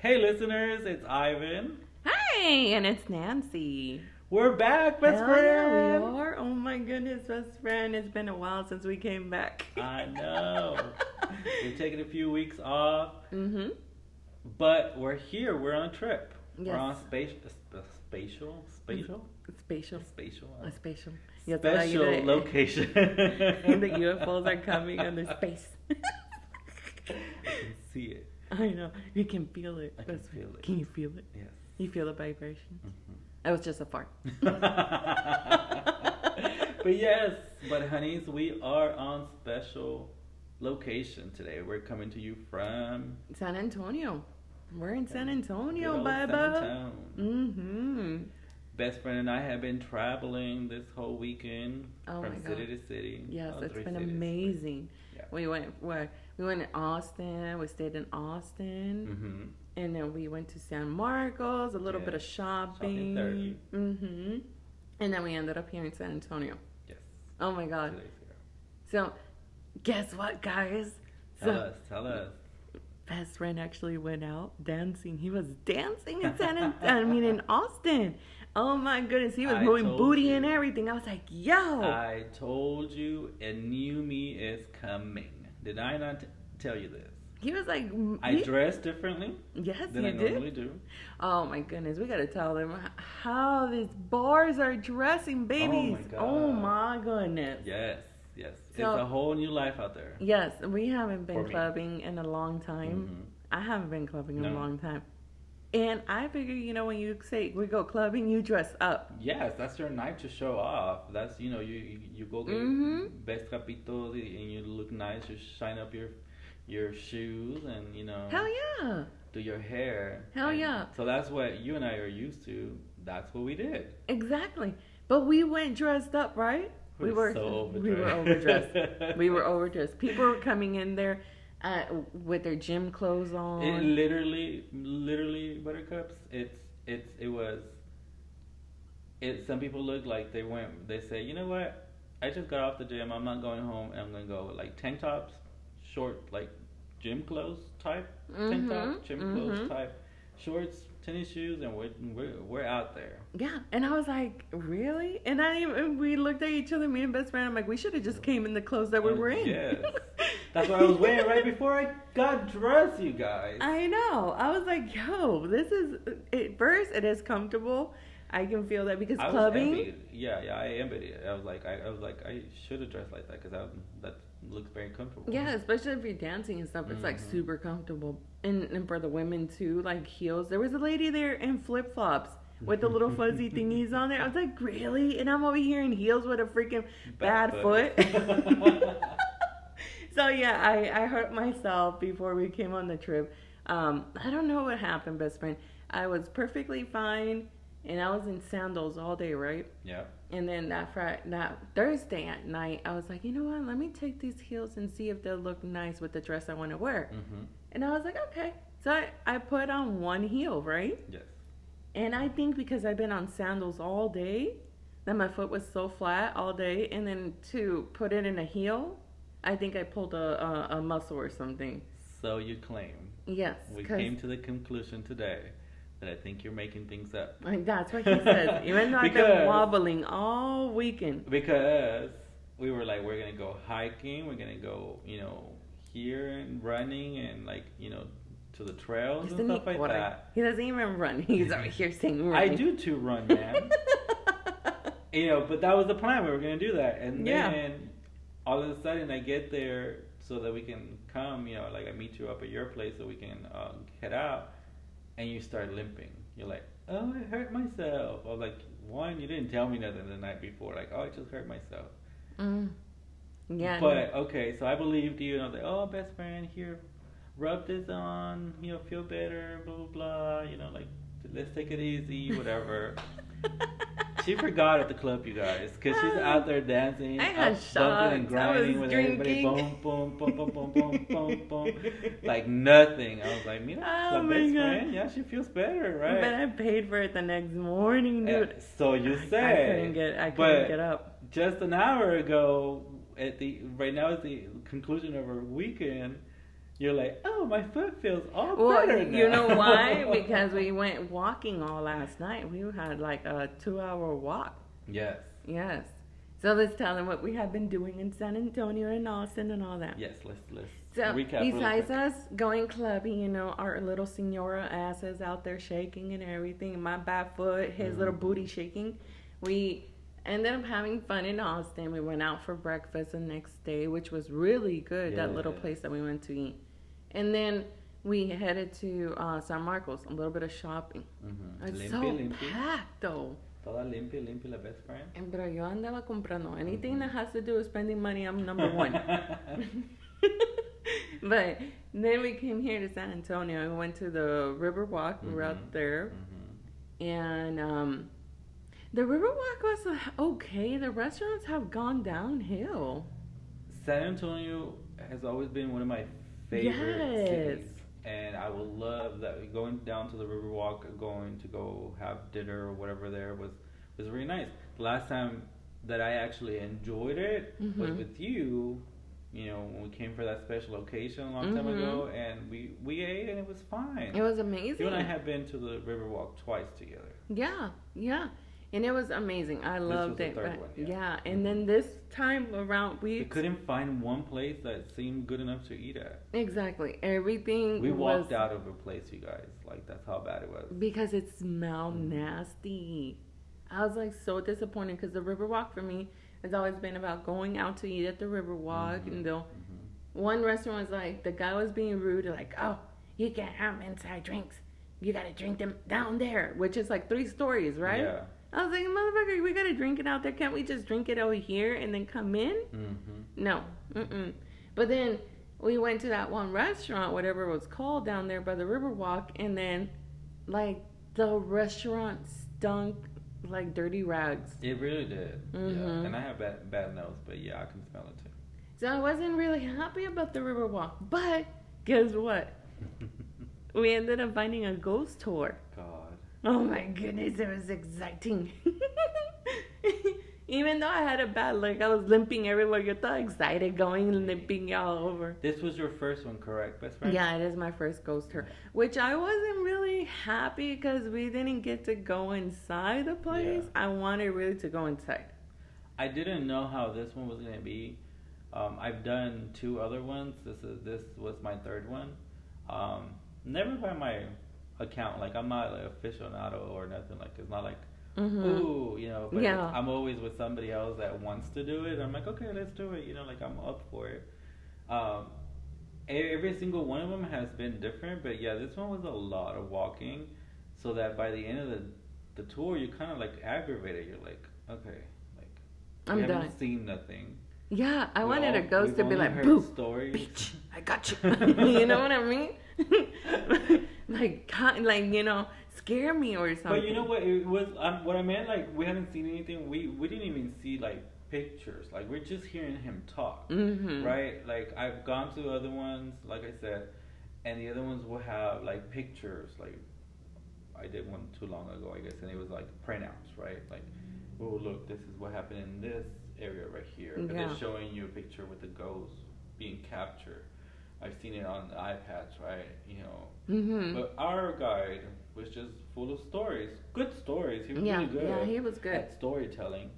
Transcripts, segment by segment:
Hey, listeners, it's Ivan. Hi, and it's Nancy. We're back, best Hell friend. yeah, we are. Oh my goodness, best friend. It's been a while since we came back. I know. We're taking a few weeks off, mm-hmm. but we're here. We're on a trip. Yes. We're on spatial, spatial, spatial, Spatial. spatial, A spatial. Yes, special location. and the UFOs are coming under space. I can see it. I know. You can feel it. I can feel it. Can you feel it? Yes. You feel the vibration? Mhm. That was just a fart. but yes, but honeys, we are on special location today. We're coming to you from San Antonio. We're in San Antonio, Antonio. Mm-hmm. Best friend and I have been traveling this whole weekend Oh from city to city. Yes, it's been cities. amazing. Yeah. We went where we went to Austin. We stayed in Austin, Mm-hmm. and then we went to San Marcos. A little bit of shopping. Shopping Mm-hmm. And then we ended up here in San Antonio. Yes. Oh my God! Two days ago. So, guess what, guys? Tell so, us. Tell us. best friend actually went out dancing. He was dancing in San An- I mean in Austin. Oh my goodness, he was I moving booty you. and everything. I was like, yo. I told you, and new me is coming. Did I not t- tell you this? he was like, I dress differently yes, than you I did. normally do. Oh my goodness, we gotta tell them how these bars are dressing babies. God. Oh my goodness. Yes, yes. So- it's a whole new life out there. Yes, we haven't been clubbing in a long time. Mhm. I haven't been clubbing in a long time. And I figure, you know, when you say we go clubbing, you dress up. Yes, that's your night to show off. That's you know you you, go get Mhm. best capitos and you look nice. You shine up your your shoes and you know Hell yeah. do your hair. Hell And yeah. So that's what you and I are used to. That's what we did. Exactly. But we went dressed up, right? We We're were so we were overdressed. overdressed. we were overdressed. People were coming in there uh, with their gym clothes on. It literally, literally, buttercups. It's it's it was. It some people look like they went. They say, you know what? I just got off the gym. I'm not going home, I'm gonna go with like tank tops, short like gym clothes type tank Mhm, top, gym clothes mhm. type, shorts, tennis shoes, and we're we're, we're out there. Yeah, and I was like, really? And I even we looked at each other, me and best friend. I'm like, we should have just came in the clothes that we Uh, were in. yes. That's what I was wearing right before I got dressed, you guys. I know. I was like, yo, this is. At first, it is comfortable. I can feel that because I clubbing. Yeah, yeah, I envied it. I was like, I, I was like, I should have dressed like that because that that looks very comfortable. Yeah, especially if you're dancing and stuff, it's like Mhm. super comfortable. And, and for the women too, like heels. There was a lady there in flip flops with the little fuzzy thingies on there. I was like, really? And I'm over here in heels with a freaking bad, foot. so yeah, I, I hurt myself before we came on the trip. Um, I don't know what happened, best friend. I was perfectly fine, and I was in sandals all day, right? yeah. And then that Friday, that Thursday at night, I was like, you know what? Let me take these heels and see if they'll look nice with the dress I want to wear. hmm And I was like, okay. So I, I put on one heel, right? Yes. And I think because I've been on sandals all day, that my foot was so flat all day, and then to put it in a heel, I think I pulled a a, a muscle or something. So you claim. Yes, We came to the conclusion today that I think you're making things up. like, that's what he says. Even though I've been wobbling all weekend. Because we were like, we're gonna go hiking. We're gonna go, you know, here and running and like, you know, to the trails and Isn't he, stuff like what I- that. he doesn't even run. He's over here saying I do too run, man. you know, but that was the plan. We were gonna do that, and Yeah. then all of a sudden I get there so that we can come. You know, like I meet you up at your place so we can uh, head out, and you start limping. You're like, "Oh, I hurt myself." Was like, "One, you didn't tell me nothing the night before. Like, oh, I just hurt myself." Mm. Yeah. But okay, so I believed you, and I was like, "Oh, best friend, here, rub this on. You know, feel better. Blah blah blah. You know, like let's take it easy, whatever." she forgot at the club, you guys, because she's out there dancing, I had bumping and grinding with drinking. everybody. Boom, boom, boom, boom, boom, boom, boom, boom. Like nothing. I was like, Mira, oh my best God. friend. Yeah, she feels better, right? But I paid for it the next morning, eh, dude. And so you say. I couldn't get, I couldn't get up. Just an hour ago, at the right now at the conclusion of our weekend you're like, oh, my foot feels all Well, better. you know why? Because we went walking all last night. We had like a two-hour walk. yes, Yes. So let's tell them what we have been doing in San Antonio and Austin and all that. yes. Let's let's So recap. really besides quick. us going clubbing, you know, our little senora asses out there shaking and everything, my bad foot, his little Mhm. booty shaking, we ended up having fun in Austin. We went out for breakfast the next day, which was really good. That little place that we went to eat, and then we headed to uh, San Marcos, a little bit of shopping. Mhm. It's so limpia. packed though. Toda limpia, limpia, la best friend. And bro, yo andaba comprando anything Mhm. that has to do with spending money. I'm number one. but then we came here to San Antonio. We went to the Riverwalk. We were out there, Mhm. and um, the Riverwalk was uh, okay. The restaurants have gone downhill. San Antonio has always been one of my favorite Yes. cities, and I would love that going down to the Riverwalk, going to go have dinner or whatever there was was really nice. The last time that I actually enjoyed it was Mhm. with you. You know, when we came for that special occasion a long time Mhm. ago, and we we ate and it was fine. It was amazing. you and I have been to the Riverwalk twice together. Yeah, yeah. And it was amazing. I was loved the it. third but- one, yeah. yeah. and then this time around, we We couldn't find one place that seemed good enough to eat at. exactly everything. We walked was, out of a place, you guys. Like that's how bad it was. because it smelled Mhm. nasty. I was like so disappointed because the Riverwalk for me has always been about going out to eat at the Riverwalk, Mhm, and the mhm. one restaurant was like the guy was being rude, like, "Oh, you can't have inside drinks. You gotta drink them down there," which is like three stories, right? Yeah. I was like, "Motherfucker, we gotta drink it out there. Can't we just drink it over here and then come in?" Mm-hmm. No. Mm-mm. But then we went to that one restaurant, whatever it was called, down there by the Riverwalk, and then like the restaurant stunk like dirty rags. It really did. Yeah. Mhm. And I have bad bad nose, but yeah, I can smell it too. So I wasn't really happy about the Riverwalk. But guess what? We ended up finding a ghost tour. God. Oh my goodness, it was exciting. Even though I had a bad leg, I was limping everywhere. You're so excited going and limping all over. This was your first one, correct, best friend? Yeah, it is my first ghost tour, which I wasn't really happy because we didn't get to go inside the place. Yeah. I wanted really to go inside. I didn't know how this one was gonna be. Um, I've done two other ones. This is this was my third one. Um, never by my account. Like I'm not like aficionado or nothing. Like it's not like Mm-hmm. ooh, you know. But Yeah. I'm always with somebody else that wants to do it. I'm like, okay, let's do it. You know, like I'm up for it. Um, every single one of them has been different, but yeah, this one was a lot of walking. So that by the end of the the tour, you're kind of like aggravated. You're like, okay, like I'm we done. haven't seen nothing. Yeah, I We wanted a ghost to be like, boo, stories. bitch, I got you. you know what I mean? like, like you know, scare me or something. But you know what? It was um, what I meant. Like we haven't seen anything. We we didn't even see like pictures. Like we're just hearing him talk, Mm-hmm. right? Like I've gone to other ones, like I said, and the other ones will have like pictures. Like I did one too long ago, I guess, and it was like printouts, right? Like, oh look, this is what happened in this area right here. Yeah. they're showing you a picture with the ghost being captured. I've seen it on the iPads, right? You know, Mm-hmm. but our guide was just full of stories, good stories. He was Yeah, really good. yeah, he was good. at storytelling.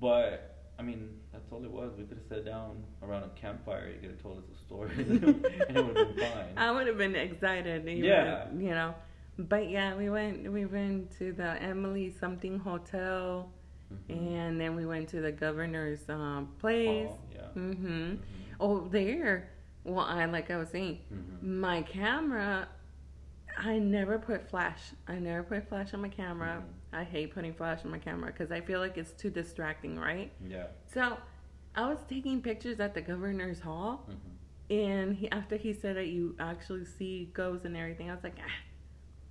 But I mean, that's all it was. We could have sat down around a campfire. You could have told us a story, and it would have been fine. I would have been excited. even, Yeah. You know, but yeah, we went. We went to the Emily something hotel, Mhm. and then we went to the governor's um, place. Oh, yeah. Mm-hmm. Mhm. Oh, there. Well, I like I was saying, Mhm. my camera. I never put flash. I never put flash on my camera. Mhm. I hate putting flash on my camera because I feel like it's too distracting, right? Yeah. So, I was taking pictures at the governor's hall, Mhm. and he, after he said that you actually see ghosts and everything, I was like, ah,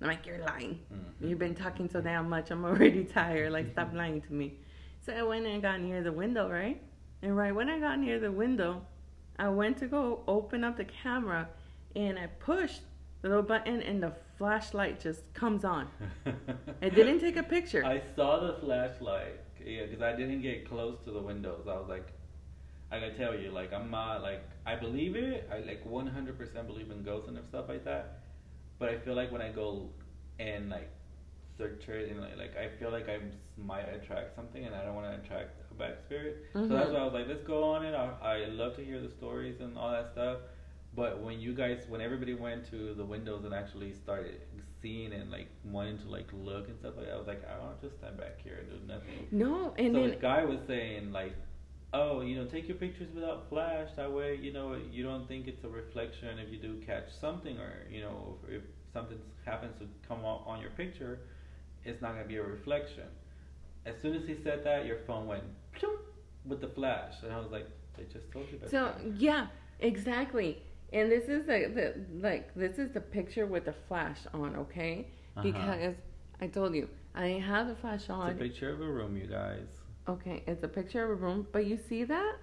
I'm like, you're lying. Mhm. You've been talking so damn much. I'm already tired. Like, stop lying to me. So I went and got near the window, right? And right when I got near the window, I went to go open up the camera, and I pushed the little button, and the flashlight just comes on. It didn't take a picture. I saw the flashlight yeah, because I didn't get close to the windows. I was like, I gotta tell you, like I'm not like I believe it. I like 100% believe in ghosts and stuff like that. But I feel like when I go and like search it and like, like I feel like I might attract something, and I don't want to attract bad spirit. Mhm. So that's why I was like, let's go on it. I, I love to hear the stories and all that stuff. But when you guys, when everybody went to the windows and actually started seeing and like wanting to like look and stuff like that, I was like, I want to just stand back here and do nothing. No, and so then the guy was saying like, oh, you know, take your pictures without flash. That way, you know, you don't think it's a reflection if you do catch something or you know, if, if something happens to come on, on your picture, it's not gonna be a reflection. As soon as he said that, your phone went with the flash, and I was like, they just told you that. So yeah, exactly. And this is the, the like this is the picture with the flash on, okay? Uh-huh. Because I told you I have the flash on. It's a picture of a room, you guys. Okay, it's a picture of a room, but you see that?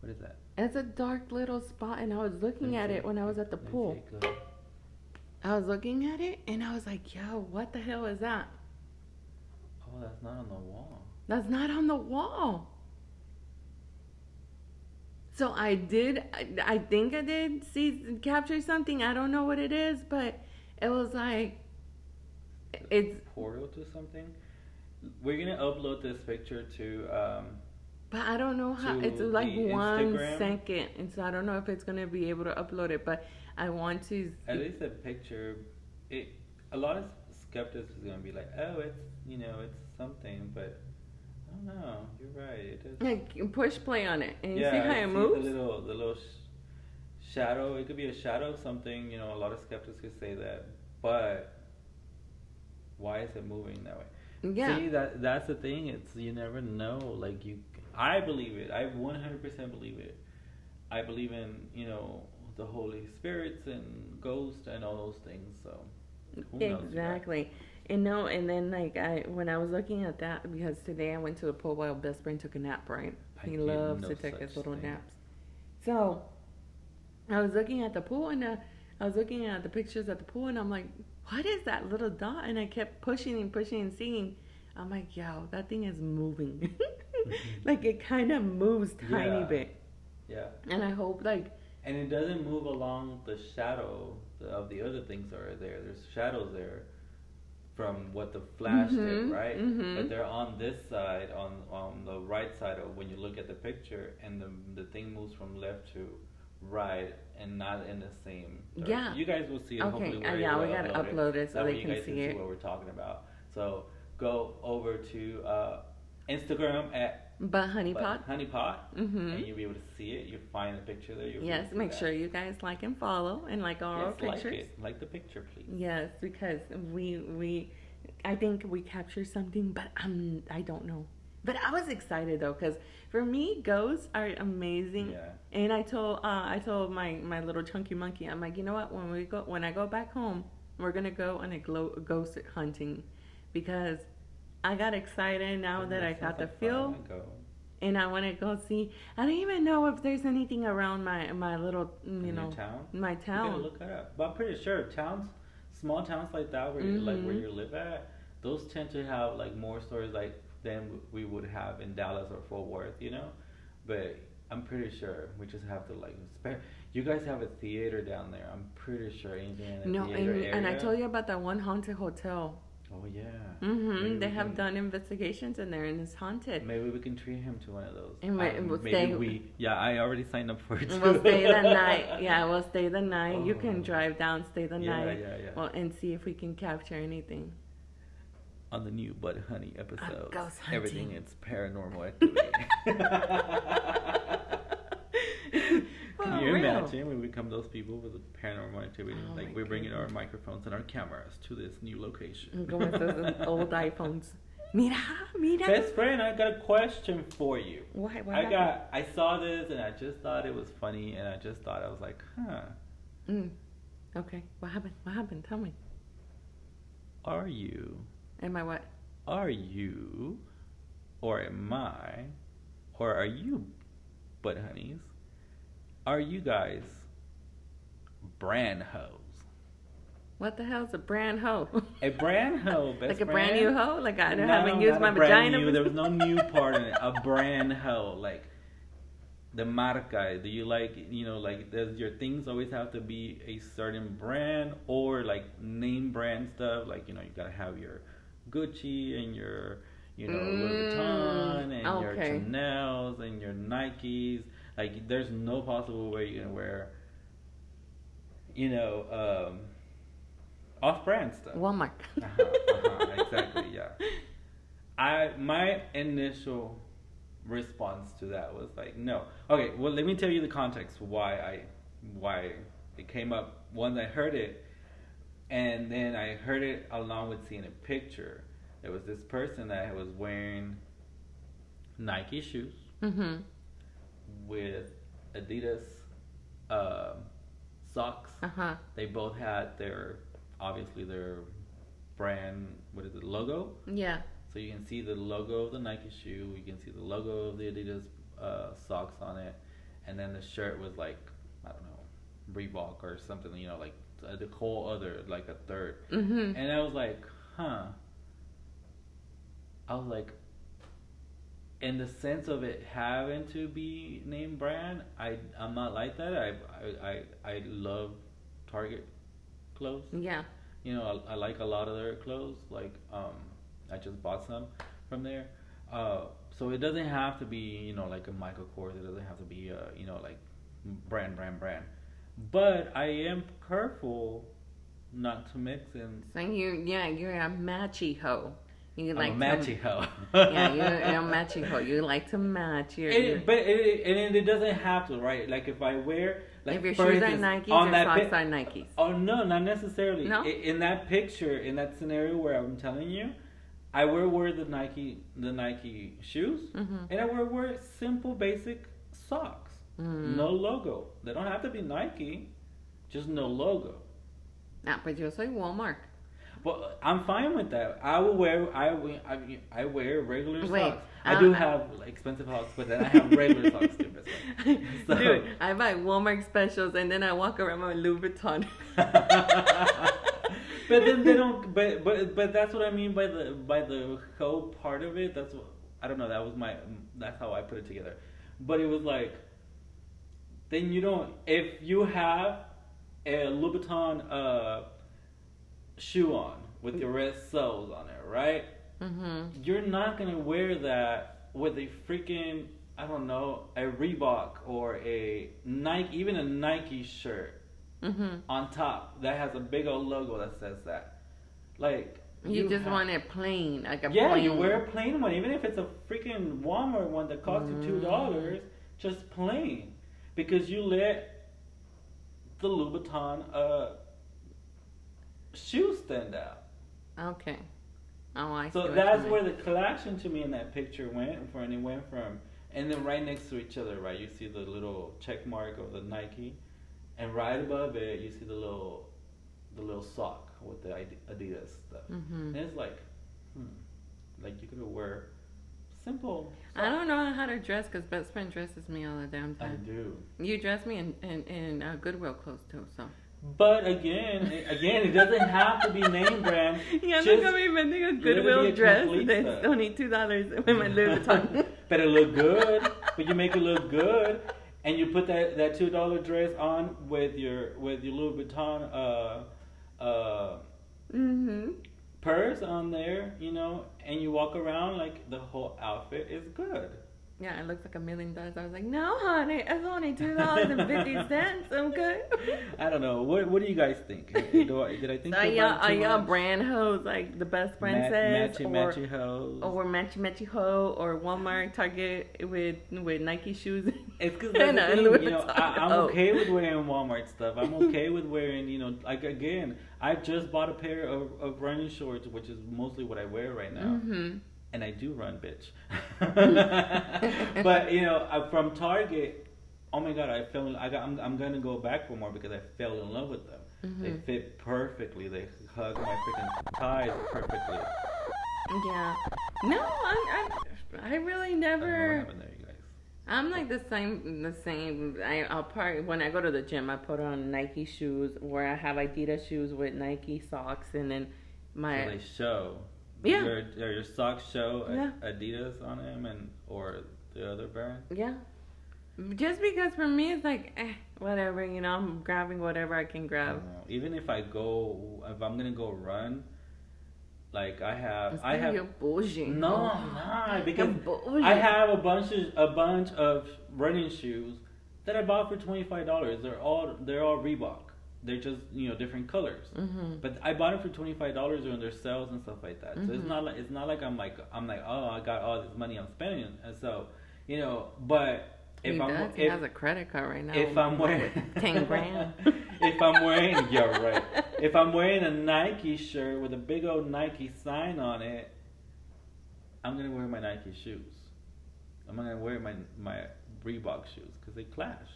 What is that? It's a dark little spot, and I was looking at it when I was at the Let pool. I was looking at it, and I was like, "Yo, what the hell is that? Oh, that's not on the wall. That's not on the wall." So I did. I, think I did see capture something. I don't know what it is, but it was like it's. portal to something. We're gonna upload this picture to um, But I don't know how. It's like one Instagram? second, and so I don't know if it's gonna be able to upload it. But I want to. at least a picture. It a lot of skeptics is gonna be like, oh, it's you know, it's something, but Don't. You're right. It is. Like push play on it, and you yeah, see how I it see moves. The little, the little sh- shadow. It could be a shadow of something. You know, a lot of skeptics could say that, but why is it moving that way? Yeah. See that that's the thing. It's you never know. Like you, I believe it. I 100% believe it. I believe in you know the Holy Spirits and ghosts and all those things. So who knows, right? And no, and then like I when I was looking at that because today I went to the pool while best friend took a nap, right? I he loves to take his little thing. naps. So I was looking at the pool and uh, I was looking at the pictures at the pool and I'm like, what is that little dot? And I kept pushing and pushing and seeing. I'm like, yo, that thing is moving. like it kind of moves tiny Yeah. bit. Yeah, And I hope like and it doesn't move along the shadow of the other things that are there. There's shadows there from what the flash Mhm, did, right? mhm. But they're on this side, on on the right side of when you look at the picture, and the the thing moves from left to right and not in the same. direction. Yeah. You guys will see it. Okay, uh, yeah, we gotta upload upload it so That they you can guys see can see it. what we're talking about. So go over to uh, Instagram at but honey what, pot. Honeypot, Mhm. and you'll be able to see it. You'll find the picture there. You'll Yes, make see sure you guys like and follow and like all our Yes, like it. Like the picture, please. Yes, because we we I think we captured something, but I'm I don't know. But I was excited though, because for me, ghosts are amazing. Yeah. And I told uh, I told my my little chunky monkey, I'm like, you know what? When we go when I go back home, we're gonna go on a glo- ghost hunting, because I got excited now that I got the feel, and I want to go see. I don't even know if there's anything around my my little you In know town. my town. look it up. But I'm pretty sure towns, small towns like that, where you, like where Mhm. you live at, those tend to have like more stories like than we would have in Dallas or Fort Worth, you know. But I'm pretty sure we just have to like. Spare, you guys have a theater down there. I'm pretty sure anything in the No, theater and, area. and I told you about that one haunted hotel. Oh yeah. hmm Maybe They have can- done investigations in there, and it's haunted. Maybe we can treat him to one of those. And Um, we'll maybe stay- we. Yeah, I already signed up for it. Too. We'll stay the night. Yeah, we'll stay the night. You Oh. can drive down, stay the Yeah, night, yeah, yeah. well, and see if we can capture anything. on the new Bud Honey episode. ghost Everything is paranormal activity. Can you real. imagine we become those people with paranormal activity? Oh like we're bringing our microphones and our cameras to this new location. I'm going to those old iPhones. Mira, mira. Best friend, I got a question for you. Why? What I happened? got, I saw this and I just thought it was funny, and I just thought I was like, huh? Mm. Okay. What happened? What happened? Tell me. Are you, Am I what? are you, or am I, or are you, Bud Honeys? Are you guys brand hoes? What the hell's a brand hoe? A brand hoe, best like a friend. brand new hoe? Like I No, haven't used my brand vagina. New. There was no new part in it. A brand hoe, like the marca. Do you like you know like does your things always have to be a certain brand or like name brand stuff? Like you know you gotta have your Gucci and your you know Louis Vuitton and your Mm. Chanel's and your Nikes. Like there's no possible way you can wear you know um, off-brand stuff. Walmart. Uh-huh, uh-huh, exactly, yeah. I my initial response to that was like no. Okay, well let me tell you the context why I why it came up. Once I heard it, and then I heard it along with seeing a picture. There was this person that was wearing Nike shoes Mm-hmm. With Adidas um socks. Uh huh. They both had their obviously their brand what is it logo. Yeah. So you can see the logo of the Nike shoe. You can see the logo of the Adidas uh, socks on it, and then the shirt was like I don't know Reebok or something. You know, like uh, the whole other like a third. Mm-hmm. And I was like, huh. I was like, in the sense of it having to be name brand, I I'm not like that. I I I, I love Target clothes. Yeah. You know, I, I like a lot of their clothes. Like, um, I just bought some from there. Uh, so it doesn't have to be, you know, like a Michael Kors. It doesn't have to be, uh, you know, like brand, brand, brand. But I am careful not to mix in. So you, yeah, you're a matchy hoe. You like I'm to- a matchy hoe. yeah, you're, you're a matchy hoe. You like to match. You're, you're- but it, and it doesn't have to, right? Like if I wear, like if your shoes are Nikes, on your socks pic- are Nikes. Oh no, not necessarily. No? In that picture, in that scenario where I'm telling you, I wear wear the Nike the Nike shoes, Mm-hmm. and I wear wear simple basic socks. Mm. No logo. They don't have to be Nike, just no logo. Ah, pues yo soy Walmart. But I'm fine with that. I will wear I wear, I, I wear regular Wait, socks. I do uh, have expensive socks, but then I have regular socks too. So- Dude, I buy Walmart specials and then I walk around with Louis Vuitton. but then they don't. But but but that's what I mean by the by the whole part of it. That's what I don't know. That was my. That's how I put it together. But it was like. Then you don't. If you have a Louboutin uh, shoe on with your red soles on it, right? mm-hmm. You're not gonna wear that with a freaking I don't know a Reebok or a Nike, even a Nike shirt Mm-hmm. on top that has a big old logo that says that. Like You, just have- want it plain, like a Yeah, plain. you wear a plain one, even if it's a freaking Walmart one that costs you two dollars, just plain, because you let the Louboutin uh shoe stand out. Okay. Oh, I. So that's where the collection to me in that picture went from. It went from, and then right next to each other, right, you see the little check mark of the Nike, and right above it, you see the little, the little sock with the Adidas stuff. Mhm. And it's like, hmm, like you could wear simple. I don't know how to dress because best friend dresses me all the damn I time. do. You dress me in in, in uh, Goodwill clothes too, so. But again, again, it doesn't have to be name brand. Yeah, Just look at me vending a Goodwill be a dress that's set. only two dollars with my Louis Vuitton. Better look good, but you make it look good, and you put that, that two dollar dress on with your with your Louis Vuitton uh uh mm-hmm. purse on there, you know, and you walk around like the whole outfit is good. Yeah, it looks like a million dollars. I was like, no, honey, it's only two dollars and fifty cents. I'm good. I don't know. What what do you guys think? Do I, did I think So are y'all, are y'all brand hoes like the best friend Ma- matchy or matchy hoes. or matchy matchy hoe, or Walmart, Target with with Nike shoes? It's because And that's a the thing, you know, I, I'm Oh. okay with wearing Walmart stuff. I'm okay with wearing, you know, like again, I just bought a pair of, of running shorts, which is mostly what I wear right now, Mm-hmm. And I do run, bitch. but you know, from Target, oh my god, I fell. In, I got. I'm, I'm gonna go back for more because I fell in love with them. They Mhm. fit perfectly. They hug my freaking thighs perfectly. Yeah. No, I, I, I really I don't know what never. happened there, you guys. I'm like the same. The same. I, I'll part when I go to the gym. I put on Nike shoes, where I have Adidas shoes with Nike socks, and then my so they show. Yeah. Your, your, socks show Yeah. Adidas on them and or the other brand. yeah. Just because for me it's like eh, whatever, you know. I'm grabbing whatever I can grab. don't. Even if I go, if I'm gonna go run, like I have, I have. bougie. No. I'm not because. I have a bunch of a bunch of running shoes that I bought for twenty five dollars. They're all they're all Reebok. They're just you know different colors. Mm-hmm. But I bought them for twenty five dollars during their sales and stuff like that. So it's Mhm. not like it's not like I'm like I'm like oh I got all this money I'm spending and so you know but if he I'm does. he has a credit card right now. if I'm wearing ten grand. if I'm wearing yeah right if I'm wearing a Nike shirt with a big old Nike sign on it, I'm gonna wear my Nike shoes. I'm gonna wear my my Reebok shoes because they clash.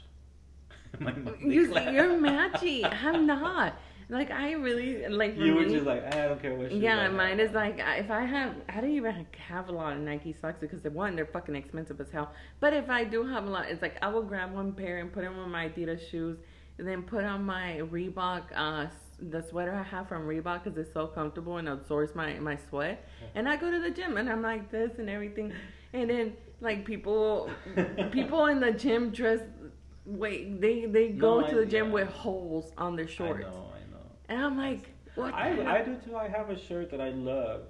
My- You, clash. you're matchy. I'm not. Like I really like. You were me, just like I don't care what Yeah, mine is like if I have, I don't even have a lot of Nike socks because the one they're fucking expensive as hell. But if I do have a lot, it's like I will grab one pair and put them on my Adidas shoes, and then put on my Reebok, uh, the sweater I have from Reebok because it's so comfortable and absorbs my my sweat. And I go to the gym and I'm like this and everything, and then like people, people in the gym dress. Wait, they they go No, to I- the gym yeah. with holes on their shorts, I know, I know. and I'm like, what? I? I do too. I have a shirt that I love,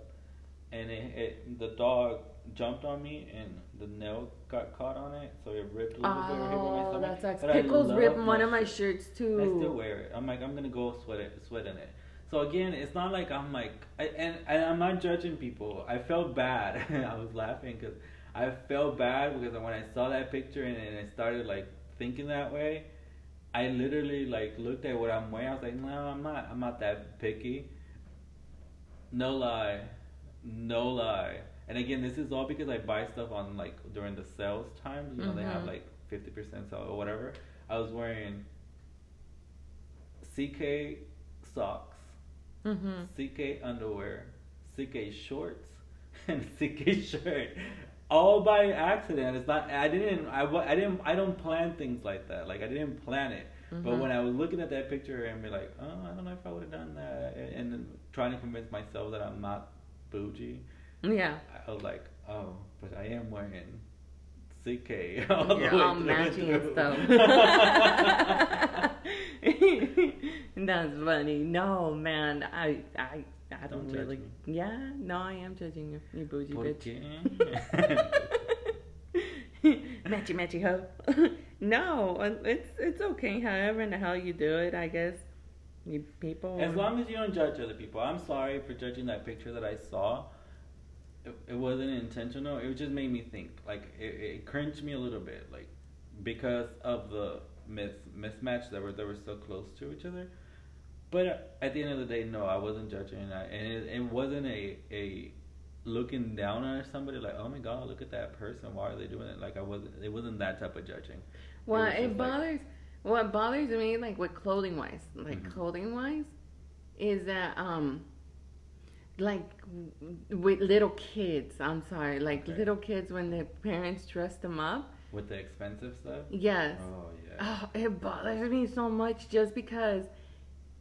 and it, it the dog jumped on me and the nail got caught on it, so it ripped a little bit right by my Oh, stomach. that sucks. But Pickles ripped one of my shirt. shirts I still too. wear it. I'm like, I'm gonna go sweat it, sweat in it. So again, it's not like I'm like, I, and and I'm not judging people. I felt bad. I was laughing because I felt bad because when I saw that picture and, and I started like thinking that way, I literally like looked at what I'm wearing. I was like, no, I'm not. I'm not that picky. No lie, no lie. And again, this is all because I buy stuff on like during the sales times. You know, they have Mhm. like fifty percent sale or whatever. I was wearing CK socks, Mm-hmm. CK underwear, CK shorts, and CK shirt. All by accident. It's not. I didn't. I, I didn't. I don't plan things like that. Like I didn't plan it. But Mhm. when I was looking at that picture and be like, oh, I don't know if I would have done that, and, trying to convince myself that I'm not bougie, Yeah. I was like, oh, but I am wearing CK all the You're way all through matching and stuff. That's funny. No, man, I, I, I don't, really. Yeah, no, I am judging you, you bougie ¿Por bitch. matchy matchy hoe. no, uh, it's it's okay. However in the hell you do it, I guess. You people. As long as you don't judge other people. I'm sorry for judging that picture that I saw. It, it wasn't intentional. It just made me think. Like it, it cringed me a little bit, like because of the mis mismatch that were they were so close to each other. But at the end of the day, no, I wasn't judging, I, and it, it wasn't a a looking down on somebody like, oh my god, look at that person. Why are they doing it? Like I wasn't. It wasn't that type of judging. Well, was it, just like- bothers. what bothers me, like with clothing wise, like Mhm. clothing wise, is that um, like with little kids. I'm sorry, like little kids when their parents dress them up. With the expensive stuff. Yes. Oh yeah. Oh, it bothers me so much just because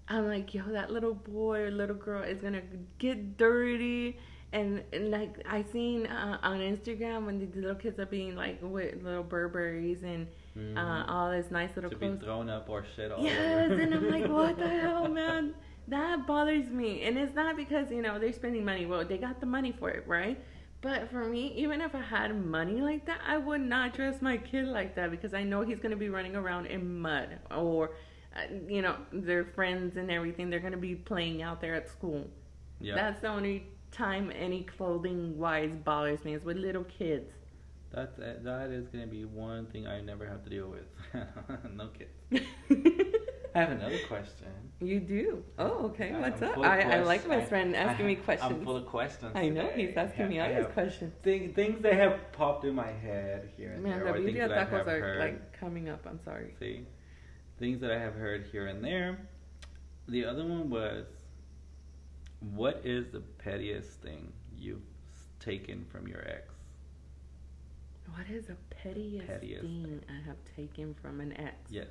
I'm like, yo, that little boy or little girl is gonna get dirty. And, and like I seen uh, on Instagram when the little kids are being like with little Burberries and Mhm. uh, all this nice little to be thrown up or shit all Yes, over. and I'm like, what the hell, man? That bothers me. And it's not because, you know, they're spending money. Well, they got the money for it, right? But for me, even if I had money like that, I would not dress my kid like that because I know he's to be running around in mud or, uh, you know, their friends and everything. They're going to be playing out there at school. Yeah, That's the only time any clothing wise bothers me is with little kids. that's uh, that is gonna be one thing I never have to deal with. no kids. I have another question. You do. Oh, okay. I- What's I'm up? I, I like my I- friend I asking me questions. I'm full of questions. I know today. he's asking me I all these questions. Thing, things that have popped in my head here and Man, there, the or things video I tacos are heard. like coming up. I'm sorry. See, things that I have heard here and there. The other one was, what is the pettiest thing you've taken from your ex? What is the pettiest, Pettiest thing I have taken from an ex? Yes.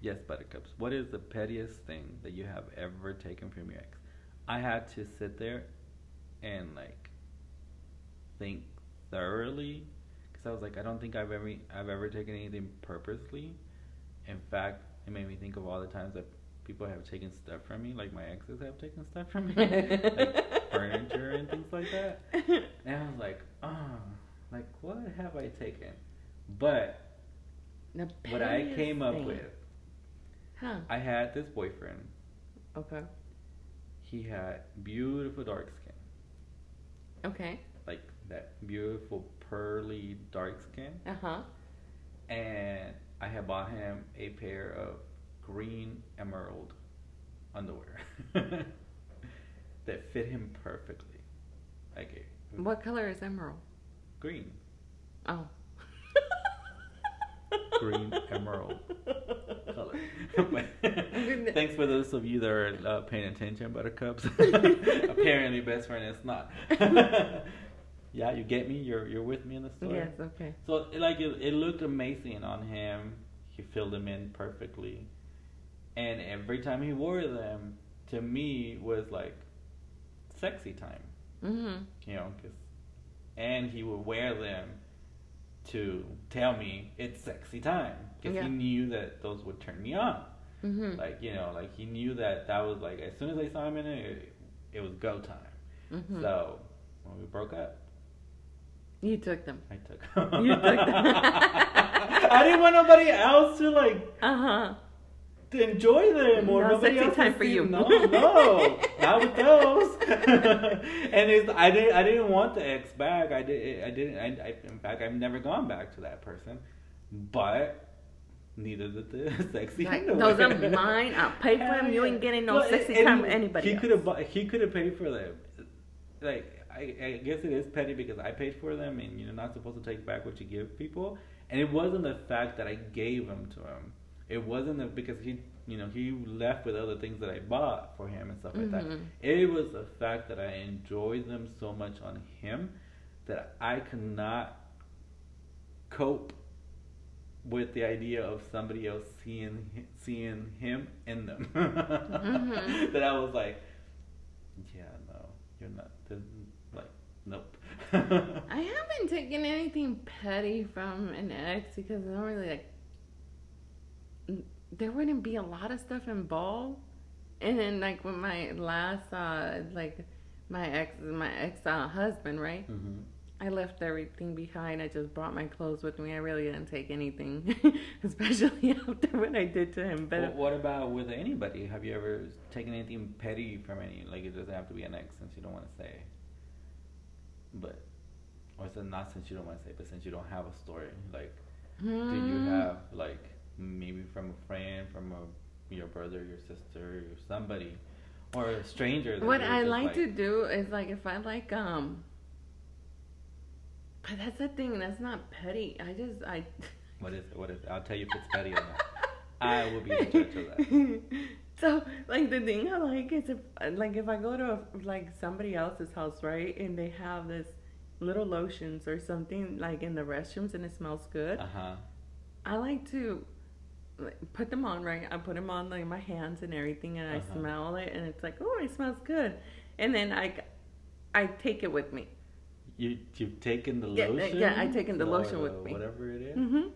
Yes, Buttercups. What is the pettiest thing that you have ever taken from your ex? I had to sit there and like think thoroughly because I was like, I don't think I've ever I've ever taken anything purposely. In fact, it made me think of all the times that people have taken stuff from me, like my exes have taken stuff from me, like furniture and things like that. And I was like, oh, like what have I taken? But what I came up thing. with, Huh. I had this boyfriend. Okay. He had beautiful dark skin, Okay. like that beautiful pearly dark skin. Uh huh. And I had bought him a pair of green emerald underwear that fit him perfectly. It, What color is emerald? green, Oh. green emerald color. Thanks for those of you that are uh, paying attention, Buttercups. Apparently, best friend is not. Yeah, you get me. You're you're with me in the story. Yes. Okay. So like it, it looked amazing on him. He filled them in perfectly, and every time he wore them, to me was like sexy time. Mhm. You know, 'cause- and he would wear them to tell me it's sexy time because Yeah. he knew that those would turn me on. Mm-hmm. Like you know, like he knew that that was like as soon as I saw him in it, it, it was go time. Mm-hmm. So when we broke up, You took them. I took. You took I didn't want nobody else to like Uh huh. to enjoy them or No nobody sexy else time for you. No, no, not with those. and it's I didn't I didn't want the ex back. I did I didn't. I, I in fact I've never gone back to that person, but. Neither did the sexy Like, those are mine. I'll pay for them. You ain't getting no Well, sexy time with anybody. He could have. He could have paid for them. Like I, I guess it is petty because I paid for them, and you're not supposed to take back what you give people. And it wasn't the fact that I gave them to him. It wasn't the, because he, you know, he left with other things that I bought for him and stuff like that. Mhm. It was the fact that I enjoyed them so much on him that I could not cope with the idea of somebody else seeing seeing him in them. Mhm. that I was like, yeah, no, you're not. Nope. I haven't taken anything petty from an ex because I don't really like. There wouldn't be a lot of stuff involved, and then like with my last, uh, like my ex, my ex uh, husband, right? hmm I left everything behind. I just brought my clothes with me. I really didn't take anything, especially after what I did to him. But But what about with anybody? Have you ever taken anything petty from any? Like, it doesn't have to be an ex since you don't want to say. But, or is it not since you don't want to say, but since you don't have a story? Like, do you Hmm. have like maybe from a friend, from a your brother, your sister, or somebody, or a stranger? What I just like, to do is like if I like um. But that's the thing. That's not petty. I just I. What is it? What is it? I'll tell you if it's petty or not. I will be the judge of that. So like the thing I like is if like if I go to like somebody else's house right and they have this little lotions or something like in the restrooms and it smells good. Uh huh. I like to like, put them on right. I put them on like my hands and everything and I Uh-huh. smell it and it's like oh it smells good, and then I I take it with me. You you've taken the lotion. yeah, I've taken the lotion with me. Whatever it is. Mm-hmm.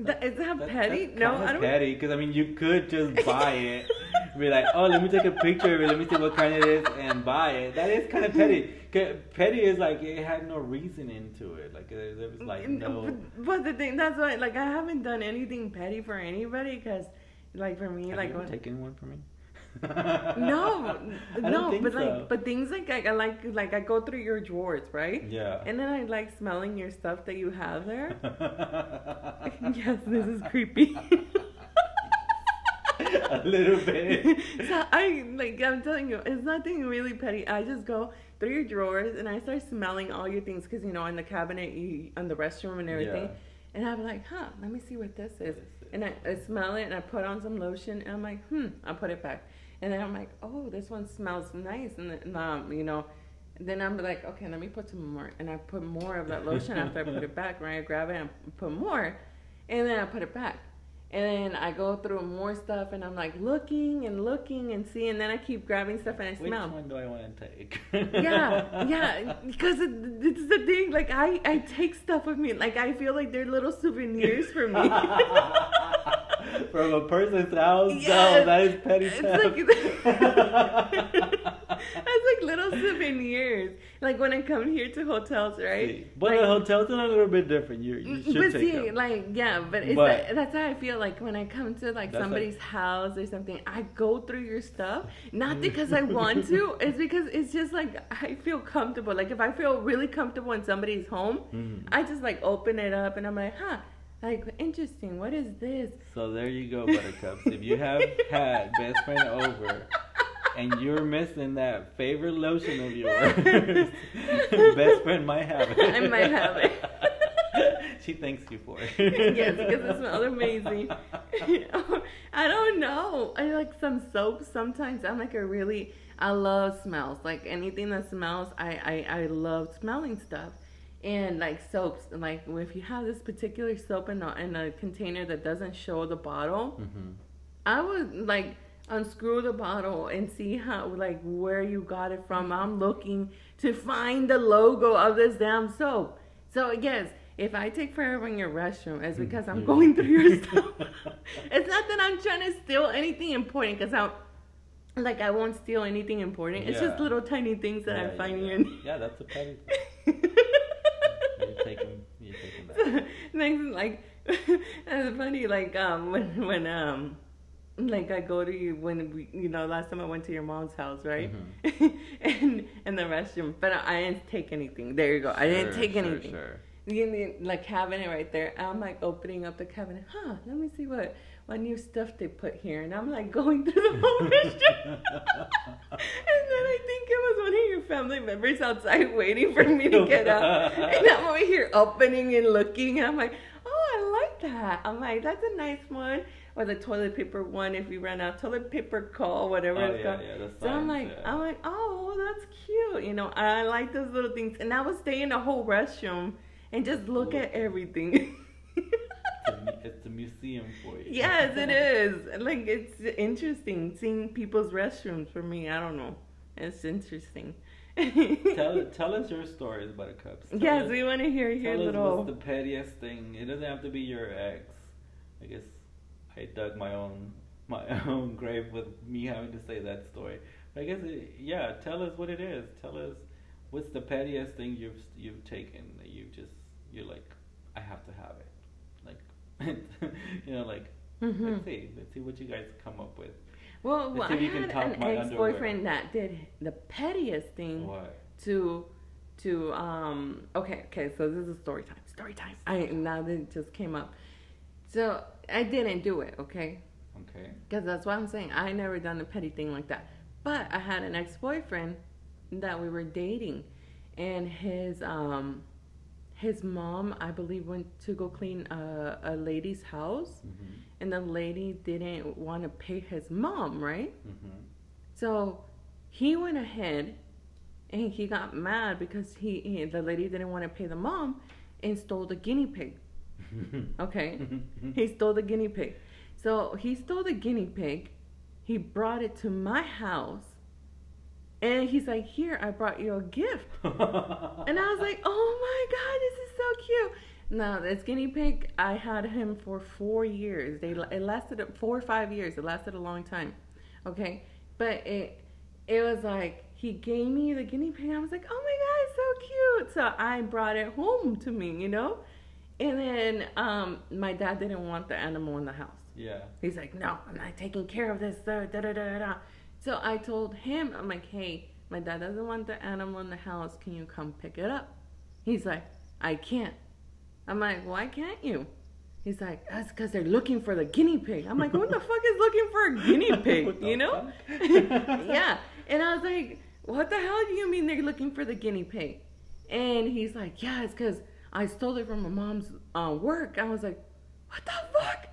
That, is that That- petty? that's no, I don't. petty because I mean you could just buy it, be like, oh, let me take a picture of it, let me see what kind it is, and buy it. That is kind of petty. Petty is like it had no reason into it. Like there there was like no. But, but the thing that's why like I haven't done anything petty for anybody because like for me Have like you ever when, taken one from me? No no but so. like but things like I, I like like I go through your drawers right yeah. and then I like smelling your stuff that you have there. yes, this is creepy. a little bit. so I like I'm telling you, it's nothing really petty. I just go through your drawers and I start smelling all your things because you know in the cabinet, you on the restroom and everything. Yeah. And I'm like, huh, let me see what this is. is? And I, I smell it and I put on some lotion and I'm like, hmm, I put it back. And then I'm like, oh, this one smells nice. And then, um, you know, then I'm like, okay, let me put some more, and I put more of that lotion after I put it back. Right, I grab it and put more, and then I put it back. And then I go through more stuff, and I'm like looking and looking and seeing. And then I keep grabbing stuff, and I Which smell. Which one do I want to take? yeah, yeah, because it, it's the thing. Like I, I take stuff with me. Like I feel like they're little souvenirs for me. From a person's house? Yes. No, that is petty theft. It's like little souvenirs. Like when I come here to hotels, right? See, But Like- the hotels are a little bit different. You, you should but take see, them. like yeah, but it's But- like, that's how I feel like when I come to like That's somebody's house or something. I go through your stuff not because I want to. It's because it's just like I feel comfortable. Like if I feel really comfortable in somebody's home, Mhm. I just like open it up and I'm like, huh, like interesting. What is this? So there you go, Buttercups. if you have had best friend over and you're missing that favorite lotion of yours, best friend might have it. I might have it. she thanks you for it. yes, because it smells amazing. I don't know. I like some soaps sometimes. I'm like a really I love smells. Like anything that smells, I I, I love smelling stuff. And like soaps, like if you have this particular soap in a, in a container that doesn't show the bottle, Mhm. I would like unscrew the bottle and see how like where you got it from. I'm looking to find the logo of this damn soap. So yes, if I take forever in your restroom, it's because I'm going through your stuff. it's not that I'm trying to steal anything important because I'm like I won't steal anything important. It's just little tiny things that Yeah, I find yeah, in. Yeah, that's a petty. You take 'em- you take 'em back. Next, like, it's funny, like, um, when, when, um, like I go to you when we, you know, last time I went to your mom's house, right? Mm-hmm. and in the restroom, but I didn't take anything. There you go. I didn't take sure, anything. Sure. You know, like cabinet right there. I'm like opening up the cabinet. Huh? Let me see what what new stuff they put here. And I'm like going through the whole restroom. and then I think it was one of your family members outside waiting for me to get up. And I'm over here opening and looking. And I'm like, oh, I like that. I'm like, that's a nice one. Or the toilet paper one if we run out. Toilet paper call, whatever Oh, it's yeah, called. yeah, So I'm like, yeah. I'm like, oh, that's cute. You know, I like those little things. And I would stay in the whole restroom and just look at everything. It's a, it's a museum for you. yes, it is. Like it's interesting seeing people's restrooms. For me, I don't know. It's interesting. tell tell us your stories, about Buttercups. Tell yes, us, we want to hear your tell us what's the pettiest thing. It doesn't have to be your ex. I guess I dug my own my own grave with me having to say that story. But I guess it, yeah, tell us what it is. Tell us what's the pettiest thing you've you've taken that you just you're like I have to have it. You know like Mhm. let's see let's see what you guys come up with. Well, well I had an ex-boyfriend that did the pettiest thing What? to to um okay okay so this is story time story time i now that it just came up so i didn't do it okay Okay. because that's what i'm saying i never done a petty thing like that but i had an ex-boyfriend that we were dating and his um his mom i believe went to go clean a, a lady's house Mhm. and the lady didn't want to pay his mom right Mhm. so he went ahead and he got mad because he, he the lady didn't want to pay the mom and stole the guinea pig. Okay? he stole the guinea pig. So he stole the guinea pig. He brought it to my house. And he's like, "Here, I brought you a gift." And I was like, "Oh my god, this is so cute." Now, this guinea pig, I had him for 4 years. They it lasted 4 or 5 years. It lasted a long time. Okay? But it it was like he gave me the guinea pig. I was like, "Oh my god, it's so cute!" So I brought it home to me, you know. And then um, my dad didn't want the animal in the house. yeah. He's like, "No, I'm not taking care of this." Da da da da da. So I told him, I'm like, "Hey, my dad doesn't want the animal in the house. Can you come pick it up?" He's like, "I can't." I'm like, "Why can't you?" He's like, "That's because they're looking for the guinea pig." I'm like, "Who the fuck is looking for a guinea pig?" You know? yeah. And I was like, what the hell do you mean they're looking for the guinea pig? And he's like, yeah, it's because I stole it from my mom's uh, work. I was like, what the fuck?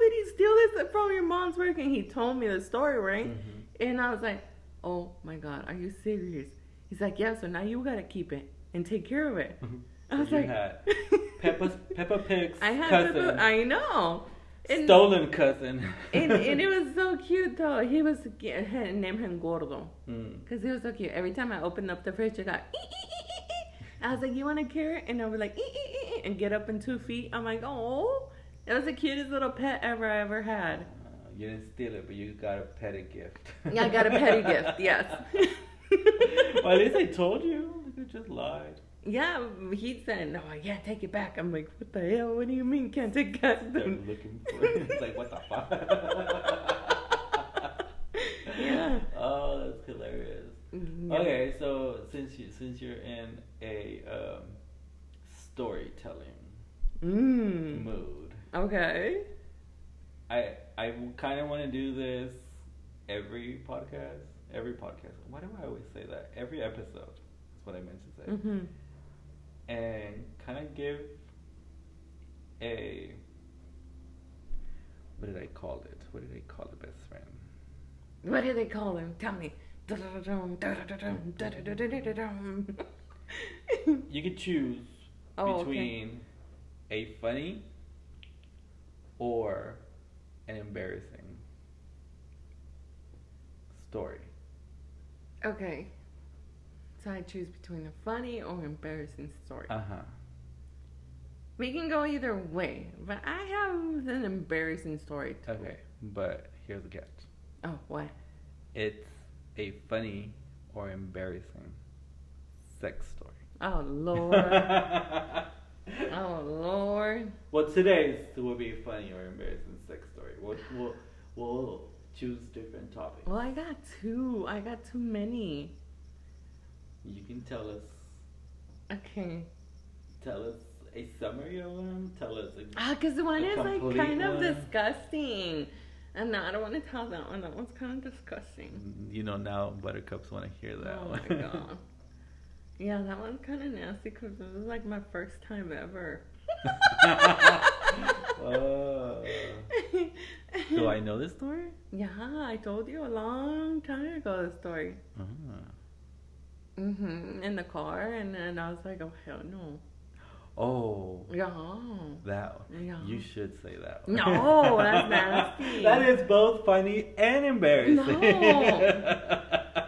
I'm how in the hell did he steal this from your mom's work? And he told me the story, right? Mhm. And I was like, oh my God, are you serious? He's like, yeah, so now you gotta keep it and take care of it. I was you like, had Peppa Peppa Pig's I had cousin, Peppa- I know. And, stolen cousin. and, and it was so cute though. He was named him Gordo Mm. because he was so cute. Every time I opened up the fridge, it got. I was like, "You want a carrot?" And I would like, and get up in two feet. I'm like, "Oh, it was the cutest little pet ever I ever had." Uh, you didn't steal it, but you got a petty gift. Yeah, I got a petty gift. Yes. well, at least I told you. You just lied. Yeah, he said, "No, I can't take it back." I'm like, "What the hell? What do you mean can't take it back?" They're looking for it. It's like, what the fuck? Yeah. Oh, that's hilarious. Yeah. Okay, so since you since you're in a um, storytelling Mm. mood, Okay. I I kind of want to do this every podcast. Every podcast. Why do I always say that? Every episode. That's what I meant to say. Mhm. And kind of give a what did I call it? What did I call the best friend? What do they call him? Tell me. You could choose Oh, okay. between a funny or an embarrassing story. Okay. So I choose between a funny or embarrassing story. Uh huh. we can go either way, but I have an embarrassing story. Too. Okay, but here's the catch. Oh, what? It's a funny or embarrassing sex story. Oh Lord. Oh Lord. well, today's will be a funny or embarrassing sex story. We'll, we'll, we'll choose different topics. Well, I got two. I got too many. You can tell us, Okay. tell us a summary of them. Tell us. Ah, because the one is like kind of one. disgusting. And no, I don't want to tell that one. That one's kind of disgusting. you know now Buttercups want to hear that oh one. my god. Yeah, that one's kind of nasty because this is like my first time ever. Oh. Do I know this story? Yeah, I told you a long time ago the story. Ah. hmm In the car, and then I was like, oh hell no. Oh, Yeah. that. Yeah. You should say that one. No, that's nasty. that is both funny and embarrassing. No.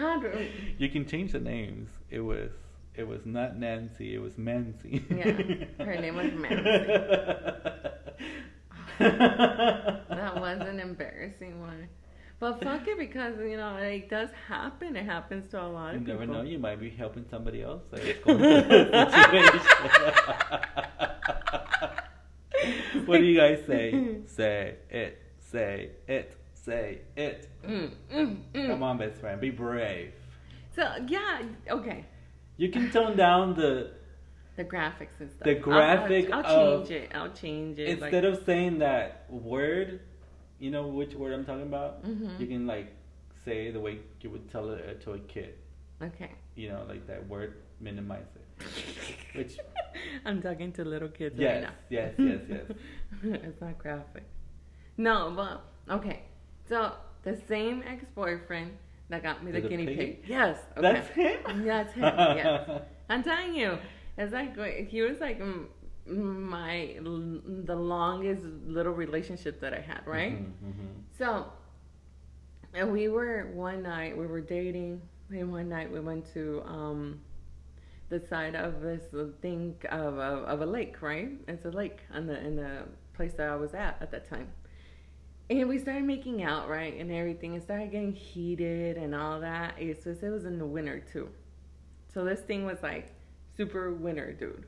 I had to- You can change the names. It was it was not Nancy, it was Mancy. Yeah, her name was Mancy. That was an embarrassing one. But fuck it because you know it does happen. It happens to a lot of people. You never know, you might be helping somebody else that is going through the situation. what do you guys say? Say it, say it, say it. Mm, mm, mm. Come on, best friend, be brave. So yeah, okay. You can tone down the The graphics and stuff. The graphic I'll, I'll, I'll of- change it. I'll change it. instead of saying that word, you know which word I'm talking about. Mhm. You can like say the way you would tell it to a kid. okay. You know, like that word, minimize it. Which I'm talking to little kids yes, right now. Yes, yes, yes, yes. it's not graphic. No, but okay. So the same ex-boyfriend that got me the, The guinea pig? pig. Yes. Okay. That's him. That's him. Yes. I'm telling you, it's like he was like my the longest little relationship that I had, right? Mhm, mhm. So, and we were one night we were dating, and one night we went to um, the side of this thing of, of of a lake, right? It's a lake on the in the place that I was at at that time. And we started making out, right, and everything. It started getting heated and all that. It's just, it was in the winter too, so this thing was like super winter, dude.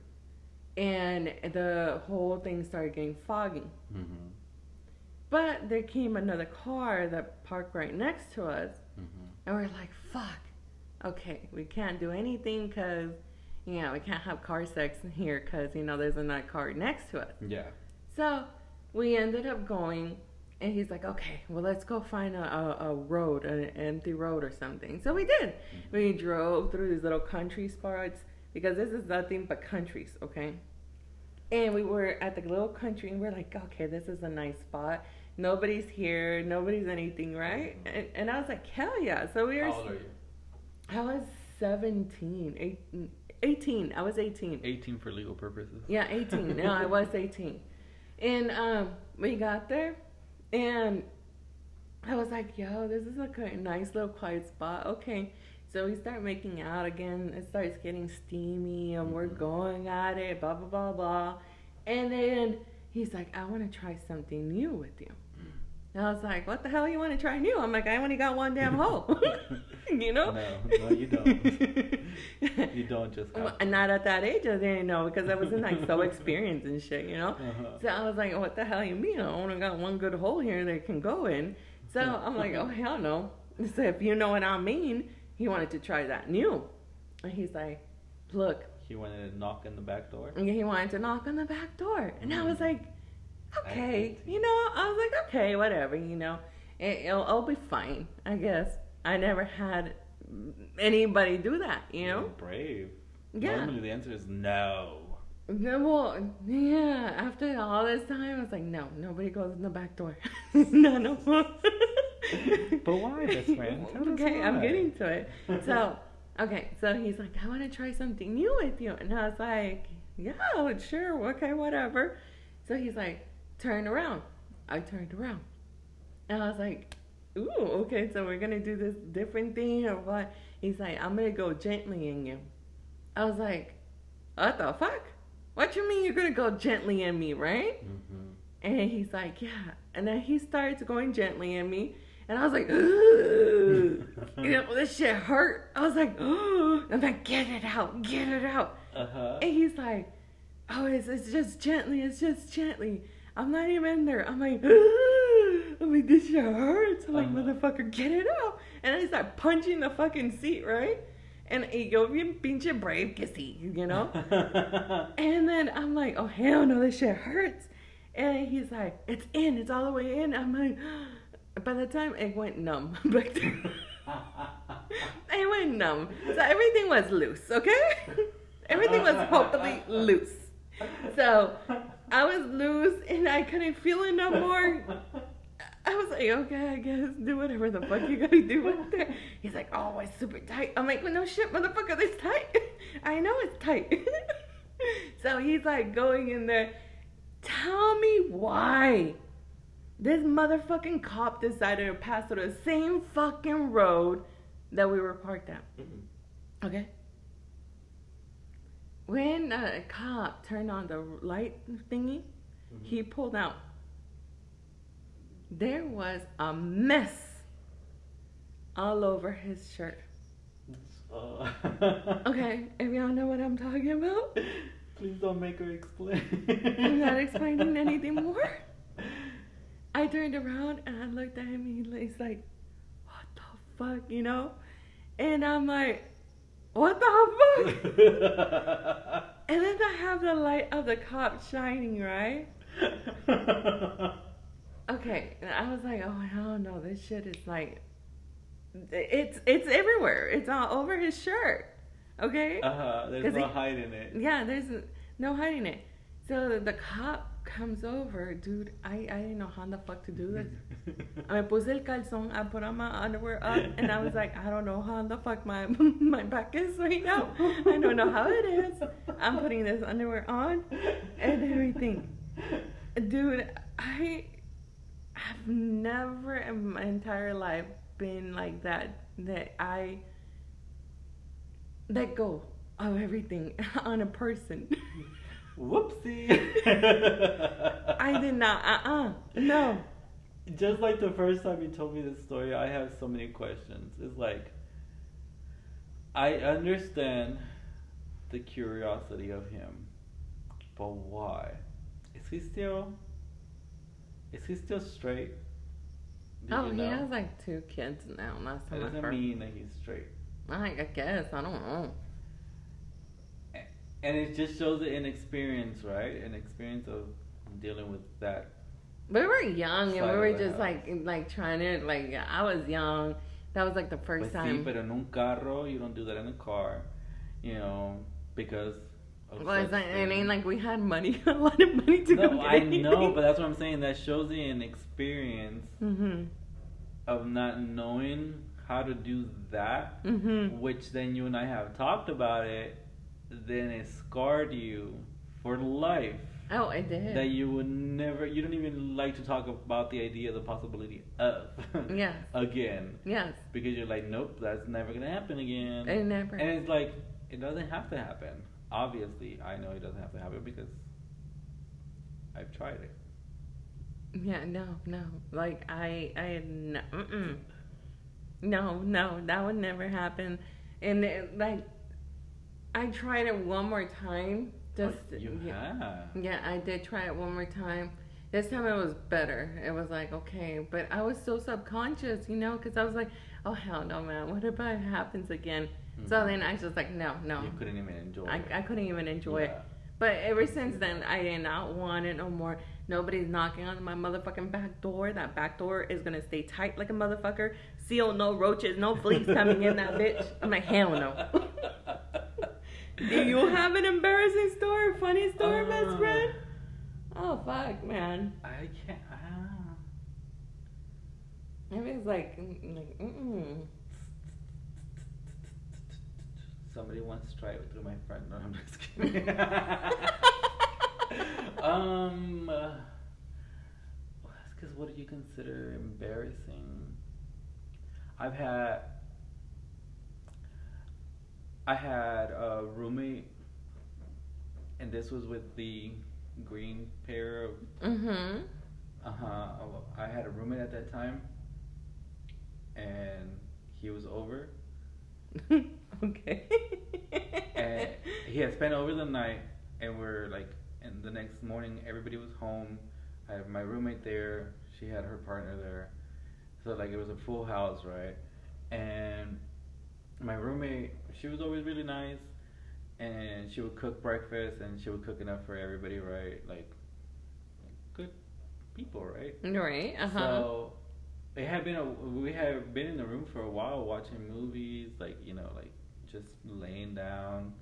And the whole thing started getting foggy. Mhm, But there came another car that parked right next to us, mhm. and we're like, fuck. Okay, we can't do anything because, you know, we can't have car sex in here because, you know, there's another car next to us. Yeah. So we ended up going, and he's like, okay, well, let's go find a, a, a road, an empty road or something. So we did. We drove through these little country spots because this is nothing but countries, okay? And we were at the little country, and we're like, okay, this is a nice spot. Nobody's here, nobody's anything, right? And, and I was like, hell yeah. So we were. How old are you? I was 17, 18, 18. I was 18. 18 for legal purposes. Yeah, 18. no, I was 18. And um, we got there, and I was like, yo, this is a nice little quiet spot. Okay. So we start making out again. It starts getting steamy, and we're Mhm. going at it, blah, blah, blah, blah. And then he's like, I want to try something new with you. And I was like, what the hell you want to try new? I'm like, I only got one damn hole. you know? No, no, you don't. You don't just Well, and not at that age, I didn't know because I wasn't like so experienced and shit, you know? Uh-huh. So I was like, what the hell you mean? I only got one good hole here that can go in. So I'm like, oh, hell no. So if you know what I mean, he wanted to try that new. And he's like, look, He wanted to knock on the back door. and he wanted to knock on the back door. And I was like, okay, you know, I was like, okay, whatever, you know, it, it'll, it'll be fine, I guess. I never had anybody do that, you know? You're brave. Yeah. Normally the answer is no. Yeah, well, yeah. After all this time, I was like, no, nobody goes in the back door. no, no. But why, best friend? Okay, I'm getting to it. So, okay, so he's like, I want to try something new with you, and I was like, yeah, sure, okay, whatever. So he's like, turn around. I turned around, and I was like, ooh, okay, so we're gonna do this different thing or what? He's like, I'm gonna go gently in you. I was like, what the fuck? What you mean you're gonna go gently in me, right? Mhm. And he's like, yeah. And then he starts going gently in me. And I was like, Ugh. you know, this shit hurt. I was like, oh, I'm like, get it out, get it out. Uh-huh. And he's like, oh, it's, it's just gently, it's just gently. I'm not even in there. I'm like, Ugh. I'm like, this shit hurts. I'm like, Uh-huh. motherfucker, get it out. And I start punching the fucking seat, right? And yo bien pinche brave que sí, you know? And then I'm like, oh hell no, this shit hurts. And he's like, it's in, it's all the way in. I'm like, by the time it went numb back there, it went numb. So everything was loose, okay? Everything was hopefully loose. So I was loose and I couldn't feel it no more. I was like, okay, I guess do whatever the fuck you gotta do out there. He's like, oh, it's super tight. I'm like, well, no shit, motherfucker, it's tight. I know it's tight. so he's like going in there. Tell me why this motherfucking cop decided to pass through the same fucking road that we were parked at. Mm-hmm. Okay. When a cop turned on the light thingy, he pulled out. There was a mess all over his shirt. Uh, Okay, if y'all know what I'm talking about, Please don't make her explain. I'm not explaining anything more. I turned around and I looked at him and he's like, What the fuck, you know? And I'm like, What the fuck? And then I have the light of the cop shining, right? Okay, and I was like, oh hell no, this shit is like, it's it's everywhere. It's all over his shirt. Okay. uh-huh. There's 'Cause no he- hiding it. Yeah, there's no hiding it. So the cop comes over, dude. I I didn't know how the fuck to do this. I puse el calzón, I put on my underwear up, and I was like, I don't know how the fuck my my back is right now. I don't know how it is. I'm putting this underwear on and everything. Dude, I have never in my entire life been like that. That I let go of everything on a person. Whoopsie. I did not. Uh uh No. Just like the first time you told me this story, I have so many questions. It's like, I understand the curiosity of him, but why? Is he still? Is he still straight? Oh, you he has like two kids now. Last That time I doesn't heard. mean that he's straight. I, I guess I don't know. And it just shows the inexperience, right? An experience of dealing with that. We were young and we were just house. like like trying to like I was young. That was like the first Pues sí, time. pero en un carro, you don't do that in a car, you know, because. Well, it's like, it ain't like we had money, a lot of money to go No, I anything. know, but that's what I'm saying. That shows the inexperience Mhm. of not knowing how to do that, Mhm. which then you and I have talked about it, then it scarred you for life. Oh, I did. That you would never, you don't even like to talk about the idea, the possibility of Yes. again, yes. because you're like, nope, that's never gonna happen again. It never. And it's like, it doesn't have to happen. Obviously, I know it doesn't have to happen because I've tried it. Yeah, no, no. Like I, I, no, mm-mm. no, no, that would never happen. And it, like, I tried it one more time. Just Oh, you yeah, have. yeah, I did try it one more time. This time it was better. It was like okay, but I was so subconscious, you know, because I was like, oh hell no, man. What if it happens again? So Mhm. then I was just like, no, no. You couldn't even enjoy I, it. I couldn't even enjoy it. But ever since then, I did not want it no more. Nobody's knocking on my motherfucking back door. That back door is gonna stay tight like a motherfucker. Seal, no roaches, no fleas coming in that bitch. I'm like, hell no. Do you have an embarrassing story, funny story, best Uh, friend? Oh fuck, man. I can't. ah. I mean, it's like, mm, like, mm. Somebody wants to try it through my friend. No, I'm just kidding. um, uh, because what do you consider embarrassing? I've had. I had a roommate, and this was with the green pair of Mm-hmm. Uh huh. I had a roommate at that time, and he was over, okay. and he had spent over the night, and we're like, and the next morning everybody was home. I had my roommate there. She had her partner there, so like it was a full house, right? And my roommate, she was always really nice, and she would cook breakfast, and she would cook enough for everybody, right? Like, good people, right? right. Uh huh. So it had been a we had been in the room for a while watching movies, like you know, like just laying down,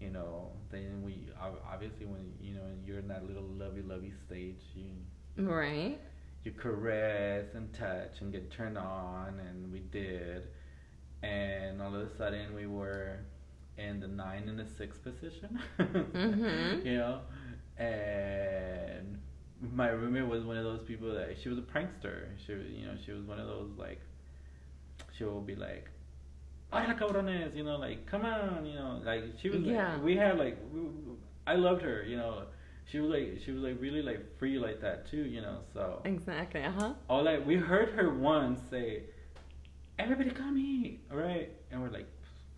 you know. Then we obviously when you know you're in that little lovey lovey stage, you right. you caress and touch and get turned on, and we did, and all of a sudden we were in the nine and the six position, Mhm. you know, and my roommate was one of those people that she was a prankster. She, was- you know, she was one of those like, she will be like, "Ay la cabrones," you know, like, "Come on," you know, like she was. Yeah. Like, we had like, we, I loved her, you know. She was like, she was like really like free like that too, you know. So Exactly. Uh huh. all like we heard her once say, "Everybody come eat," right? And we're like,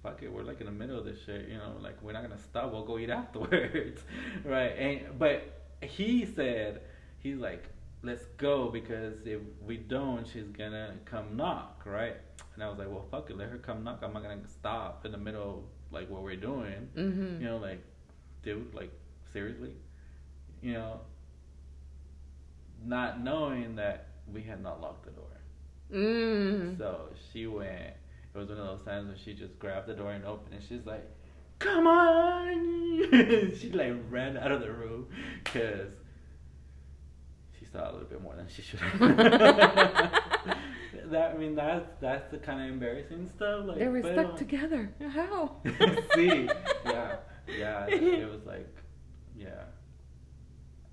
"Fuck it, we're like in the middle of this shit, you know. Like we're not gonna stop. We'll go eat afterwards, right?" And but he said, he's like, "Let's go because if we don't, she's gonna come knock, right?" And I was like, "Well, fuck it, let her come knock. I'm not gonna stop in the middle of like what we're doing, Mm-hmm. you know, like, dude, like seriously, you know." Not knowing that we had not locked the door. Mm. So she went. It was one of those times when she just grabbed the door and opened and She's like, "Come on!" she like ran out of the room because she saw a little bit more than she should. have. that I mean, that's that's the kind of embarrassing stuff. Like they were stuck together. How? See, yeah, yeah. It was like, yeah.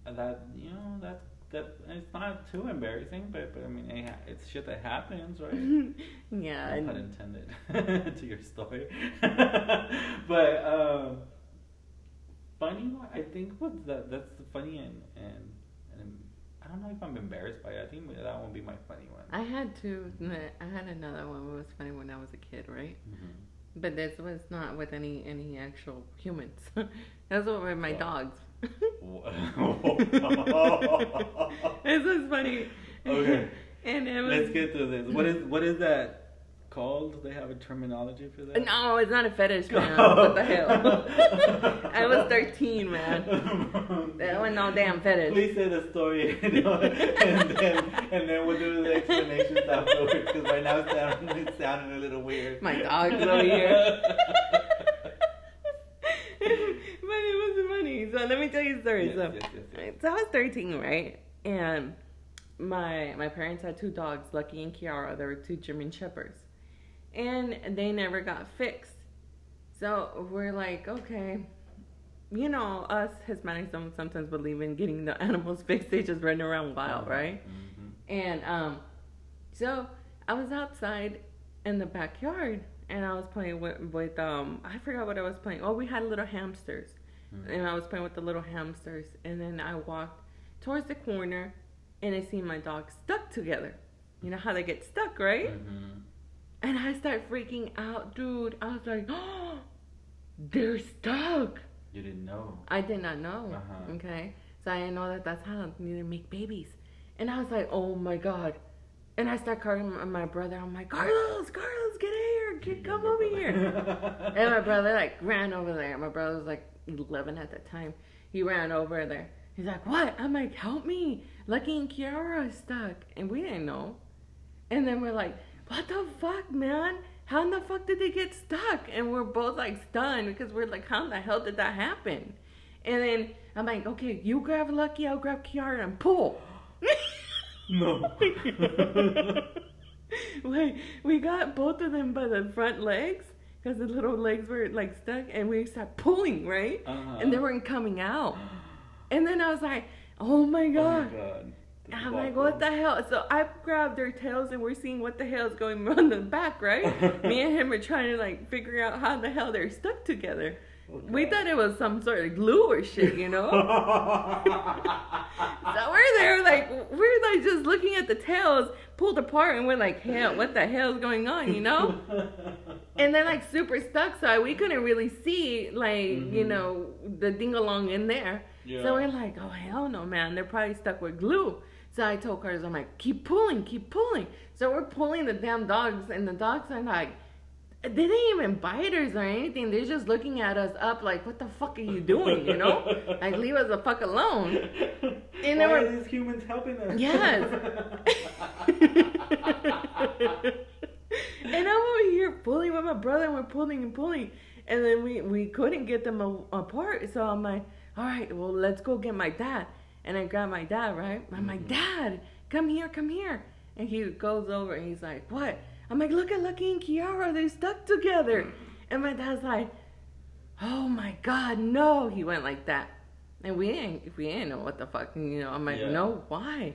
And that you know that that it's not too embarrassing, but but I mean it, it's shit that happens, right? yeah. No pun intended to your story. but um, funny, I think what's that that's the funny and and and I don't know if I'm embarrassed by it. I think that won't be my funny one. I had to. I had another one. It was funny when I was a kid, right? Mhm. But this was not with any any actual humans. That was with my Wow. dogs. This is funny. Okay. And it was. Let's get to this. What is what is that called? They have a terminology for that. No, it's not a fetish, man. what the hell? I was 13, man. That was no damn fetish. Please say the story, you know, and then and then we'll do the explanations afterwards. Because right now it's sounding, it's sounding a little weird. My dog's over here. but it So let me tell you a story. Yes, so, yes, yes, so I was 13, right? And my my parents had two dogs, Lucky and Kiara. They were two German shepherds. and they never got fixed. So we're like, okay, you know, us Hispanics don't sometimes believe in getting the animals fixed. They just run around wild, right? Mhm. And um, so I was outside in the backyard and I was playing with, with um, I forgot what I was playing. Oh, we had little hamsters, Mhm. and I was playing with the little hamsters. And then I walked towards the corner, and I see my dogs stuck together. You know how they get stuck, right? Mhm. And I start freaking out, dude. I was like, oh, they're stuck. You didn't know. I did not know. Uh-huh. Okay. So I didn't know that that's how they make babies. And I was like, oh my God. And I start calling my- my brother. I'm like, Carlos, Carlos, get here. Get, come over here. and my brother like ran over there. My brother was like 11 at that time. He ran over there. He's like, what? I'm like, help me. Lucky and Kiara is stuck. And we didn't know. And then we're like, what the fuck, man? How in the fuck did they get stuck? And we're both like stunned because we're like, how in the hell did that happen? And then I'm like, okay, you grab Lucky, I'll grab Kiara and pull. no. Wait, we got both of them by the front legs because the little legs were like stuck, and we started pulling, right? Uh-huh. And they weren't coming out. And then I was like, oh my Oh my god. god. I'm like, what the hell? So I grabbed their tails and we're seeing what the hell is going on in the back, right? Me and him are trying to like figure out how the hell they're stuck together. Oh, We thought it was some sort of glue or shit, you know? So we're there, like we're like just looking at the tails pulled apart, and we're like, hell, what the hell is going on, you know? And they're like super stuck, so we couldn't really see, like you Mhm. know, the ding along in there. Yeah. So we're like, oh hell no, man, they're probably stuck with glue. So I told Carlos, I'm like, keep pulling, keep pulling. So we're pulling the damn dogs, and the dogs are like. They didn't even bite us or anything. They're just looking at us up like, what the fuck are you doing? You know? Like, leave us the fuck alone. And Why were- are these humans helping us? Yes. and I'm over here pulling with my brother, and we're pulling and pulling, and then we we couldn't get them a- apart. So I'm like, all right, well, let's go get my dad. And I grab my dad, right? I'm like, mm-hmm. Dad, come here, come here. And he goes over and he's like, what? I'm like, look at Lucky and Kiara, they're stuck together. And my dad's like, oh my God, no. He went like that. And we didn't, we didn't know what the fuck, you know. I'm like, Yeah. no, why?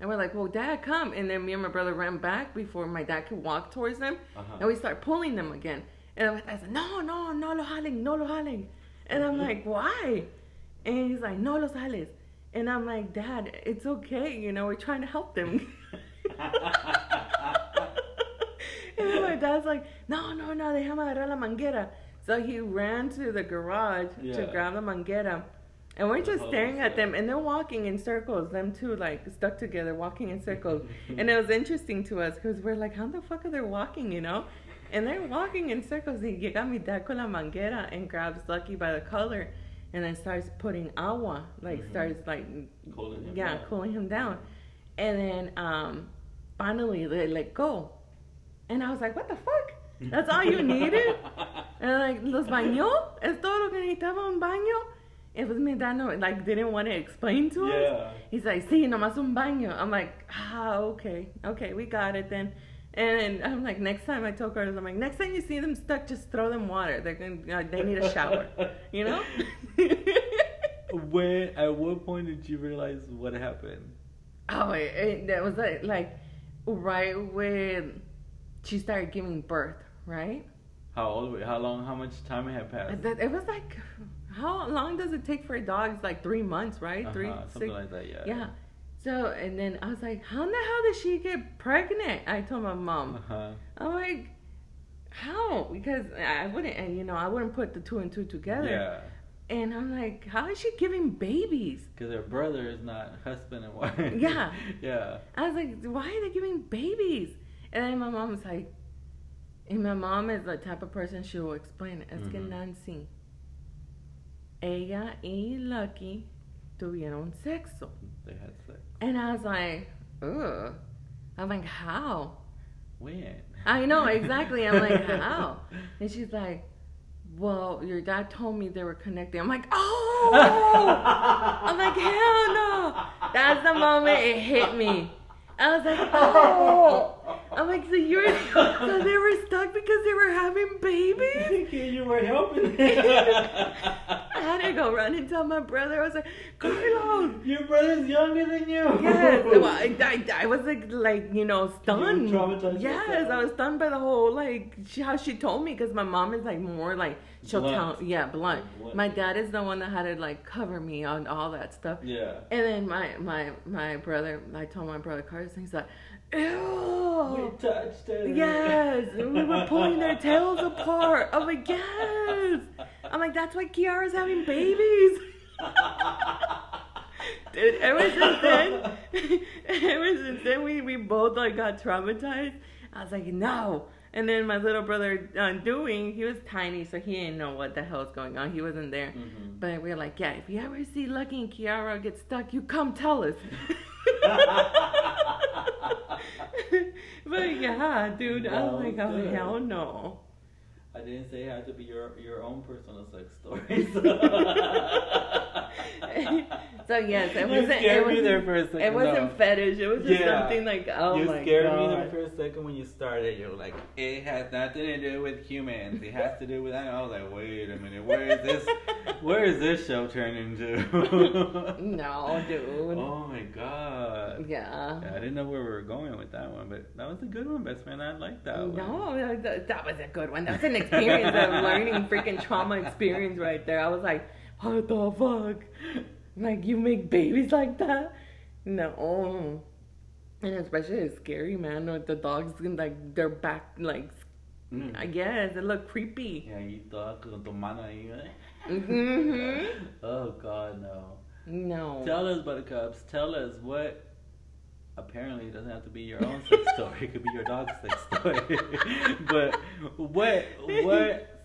And we're like, well, dad, come. And then me and my brother ran back before my dad could walk towards them. Uh-huh. And we start pulling them again. And my dad's like, no, no, no lo jalen, no lo jalen. And I'm like, why? And he's like, no los jales. And I'm like, dad, it's okay. You know, we're trying to help them. and my dad's like, no, no, no, they déjame agarrar la manguera. So he ran to the garage to Yeah. grab the manguera. And we're just Oh, staring at them, and they're walking in circles. Them two, like stuck together, walking in circles. and it was interesting to us because we're like, how the fuck are they walking, you know? And they're walking in circles. Y llega mi dad con la manguera and grabs Lucky by the collar, and then starts putting agua, like Mhm. starts like, Cooling him yeah, down. cooling him down. And then um, finally they let go, and I was like, what the fuck? That's all you needed? And like, ¿los bañó? ¿Es todo lo que necesitaba un baño? It was me dad, no, like, didn't want to explain to us. Yeah. He's like, sí, nomás un baño. I'm like, ah, okay, okay, we got it then. And I'm like, next time I told Carlos, I'm like, next time you see them stuck, just throw them water. They're gonna, uh, they need a shower, you know? When at what point did you realize what happened? oh, it, it, that was like, like right when she started giving birth, right? How old? were- How long? How much time had passed? It was like, how long does it take for a dog? It's like three months, right? Uh-huh, Three, something six. like that. Yeah. Yeah. So, and then I was like, how in the hell did she get pregnant? I told my mom. Uh mom. huh. I'm like, how? Because I wouldn't, and you know, I wouldn't put the two and two together. Yeah. And I'm like, how is she giving babies? Because their brother is not husband and wife. Yeah. yeah. I was like, why are they giving babies? And then my mom was like, and my mom is the type of person she will explain it. Es que Mhm. Nancy, ella y Lucky tuvieron sexo. They had sex. And I was like, ugh. I'm like, how? When? I know, exactly. I'm like, how? And she's like, well, your dad told me they were connected. I'm like, oh! I'm like, hell no! That's the moment it hit me. I was like, oh! I'm like, so you're so they were stuck because they were having babies. you were helping. I had to go run and tell my brother. I was like, Carlos. Your brother's younger than you. Yes, well, I, I, I was like, like you know, stunned. traumatized yes, yourself? I was stunned by the whole like she, how she told me because my mom is like more like she'll Blunt. tell, yeah, blunt. Blunt. My dad is the one that had to like cover me on all that stuff. Yeah. And then my my my brother, I told my brother Carlos, he's like, We ew. touched it. Yes, we were pulling their tails apart. I'm like, yes. I'm like, that's why Kiara's having babies. Dude, ever since then, ever since then, we, we both like got traumatized. I was like, no. And then my little brother, uh, doing, he was tiny, so he didn't know what the hell was going on. He wasn't there. Mhm. But we were like, yeah, if you ever see Lucky and Kiara get stuck, you come tell us. but yeah, dude, I was That like, oh good. hell no. I didn't say it had to be your your own personal sex stories. So yes, it You wasn't. scared it wasn't, there for a second. It wasn't no. fetish. It was just Yeah. something like, oh you my scared me there for a second when you started. You were like, it has nothing to do with humans. It has to do with. I was like, wait a minute, where is this? Where is this show turning to? no, dude. oh my god. Yeah. Yeah, I didn't know where we were going with that one, but that was a good one, best friend. I like that one. No, that, that was a good one. That's an experience, a learning freaking trauma experience right there. I was like, what the fuck? Like, you make babies like that? No. And especially it's scary, man. With the dogs, and like, their back, like, Mm. I guess, it looked creepy. Yeah, you thought con tu mano ahí. eh? hmm Oh God, no. No. Tell us, Buttercups. Tell us what. Apparently, it doesn't have to be your own sex story. It could be your dog's sex story. but what what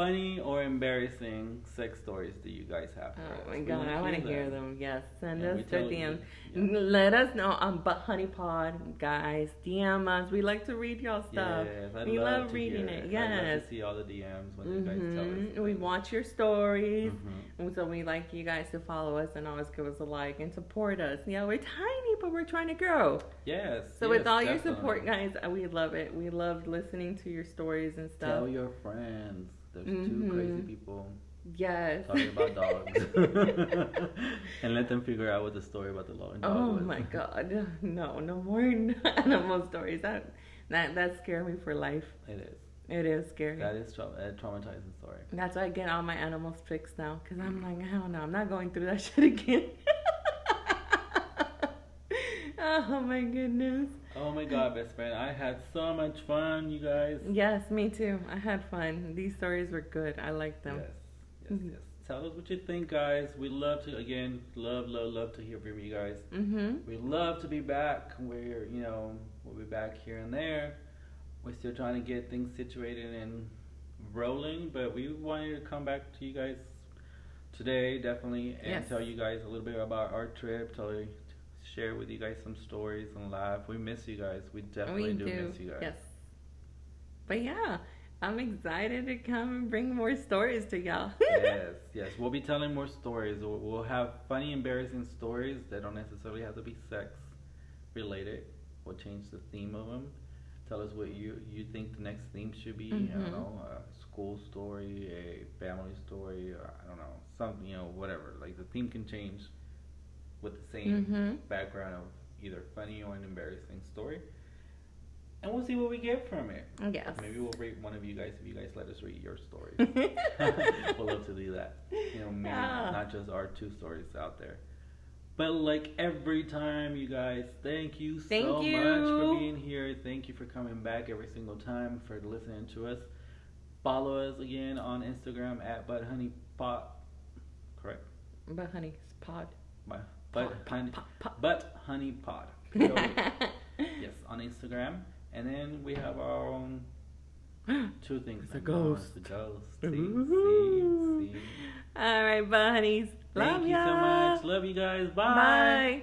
funny or embarrassing sex stories do you guys have? for Oh us? my We god, I want to hear them. Yes, send And us tell DMs. yeah. Let us know on But Honey Pod, guys. DM us. We like to read y'all stuff. Yes, we love, love to reading hear it. I'd love Yes. to see all the DMs when you guys tell us. We watch your stories. Mhm. And So we like you guys to follow us and always give us a like and support us. Yeah, we're tiny, but we're trying to grow. Yes. So yes, with all your support, guys, we love it. We love listening to your stories and stuff. Tell your friends. There's two Mhm. crazy people yes. talking about dogs. and let them figure out what the story about the long dog Oh was. my god. No, no more animal stories. That that that scare me for life. It is. It is scary. That is tra- a traumatizing story. That's why I get all my animals fixed now. Because I'm like, hell no, I'm not going through that shit again. oh my goodness. Oh my god, best friend. I had so much fun, you guys. Yes, me too. I had fun. These stories were good. I liked them. Yes. Yes, Mhm. yes. Tell us what you think, guys. We love to, again, love, love, love to hear from you guys. Mm-hmm. We love to be back. We're, you know, we'll be back here and there. We're still trying to get things situated and rolling, but we wanted to come back to you guys today, definitely, and Yes. tell you guys a little bit about our trip. Tell you, share with you guys some stories and laugh. We miss you guys. We definitely we do, do. miss you guys. Yes. But yeah, I'm excited to come and bring more stories to y'all. yes, yes. We'll be telling more stories. We'll, have funny, embarrassing stories that don't necessarily have to be sex related. We'll change the theme of them. Tell us what you you think the next theme should be. I Mhm. don't know, a school story, a family story. I don't know, something. You know, whatever. Like the theme can change with the same Mm-hmm. background of either funny or an embarrassing story. And we'll see what we get from it. Yes. Maybe we'll rate one of you guys if you guys let us read your stories. we'll love to do that. You know, maybe Ah. not just our two stories out there. But like every time, you guys, thank you Thank so you. much for being here. Thank you for coming back every single time for listening to us. Follow us again on Instagram at Bud Honey Pot. Correct. But pod. But Bud Pod, Honey, pod, pod, But Honey Pod. yes, on Instagram. And then we have our um, own two things. It's a ghost. A ghost. See, see, see. All right, bunnies. Love Thank you so much. Love you guys. Bye. Bye.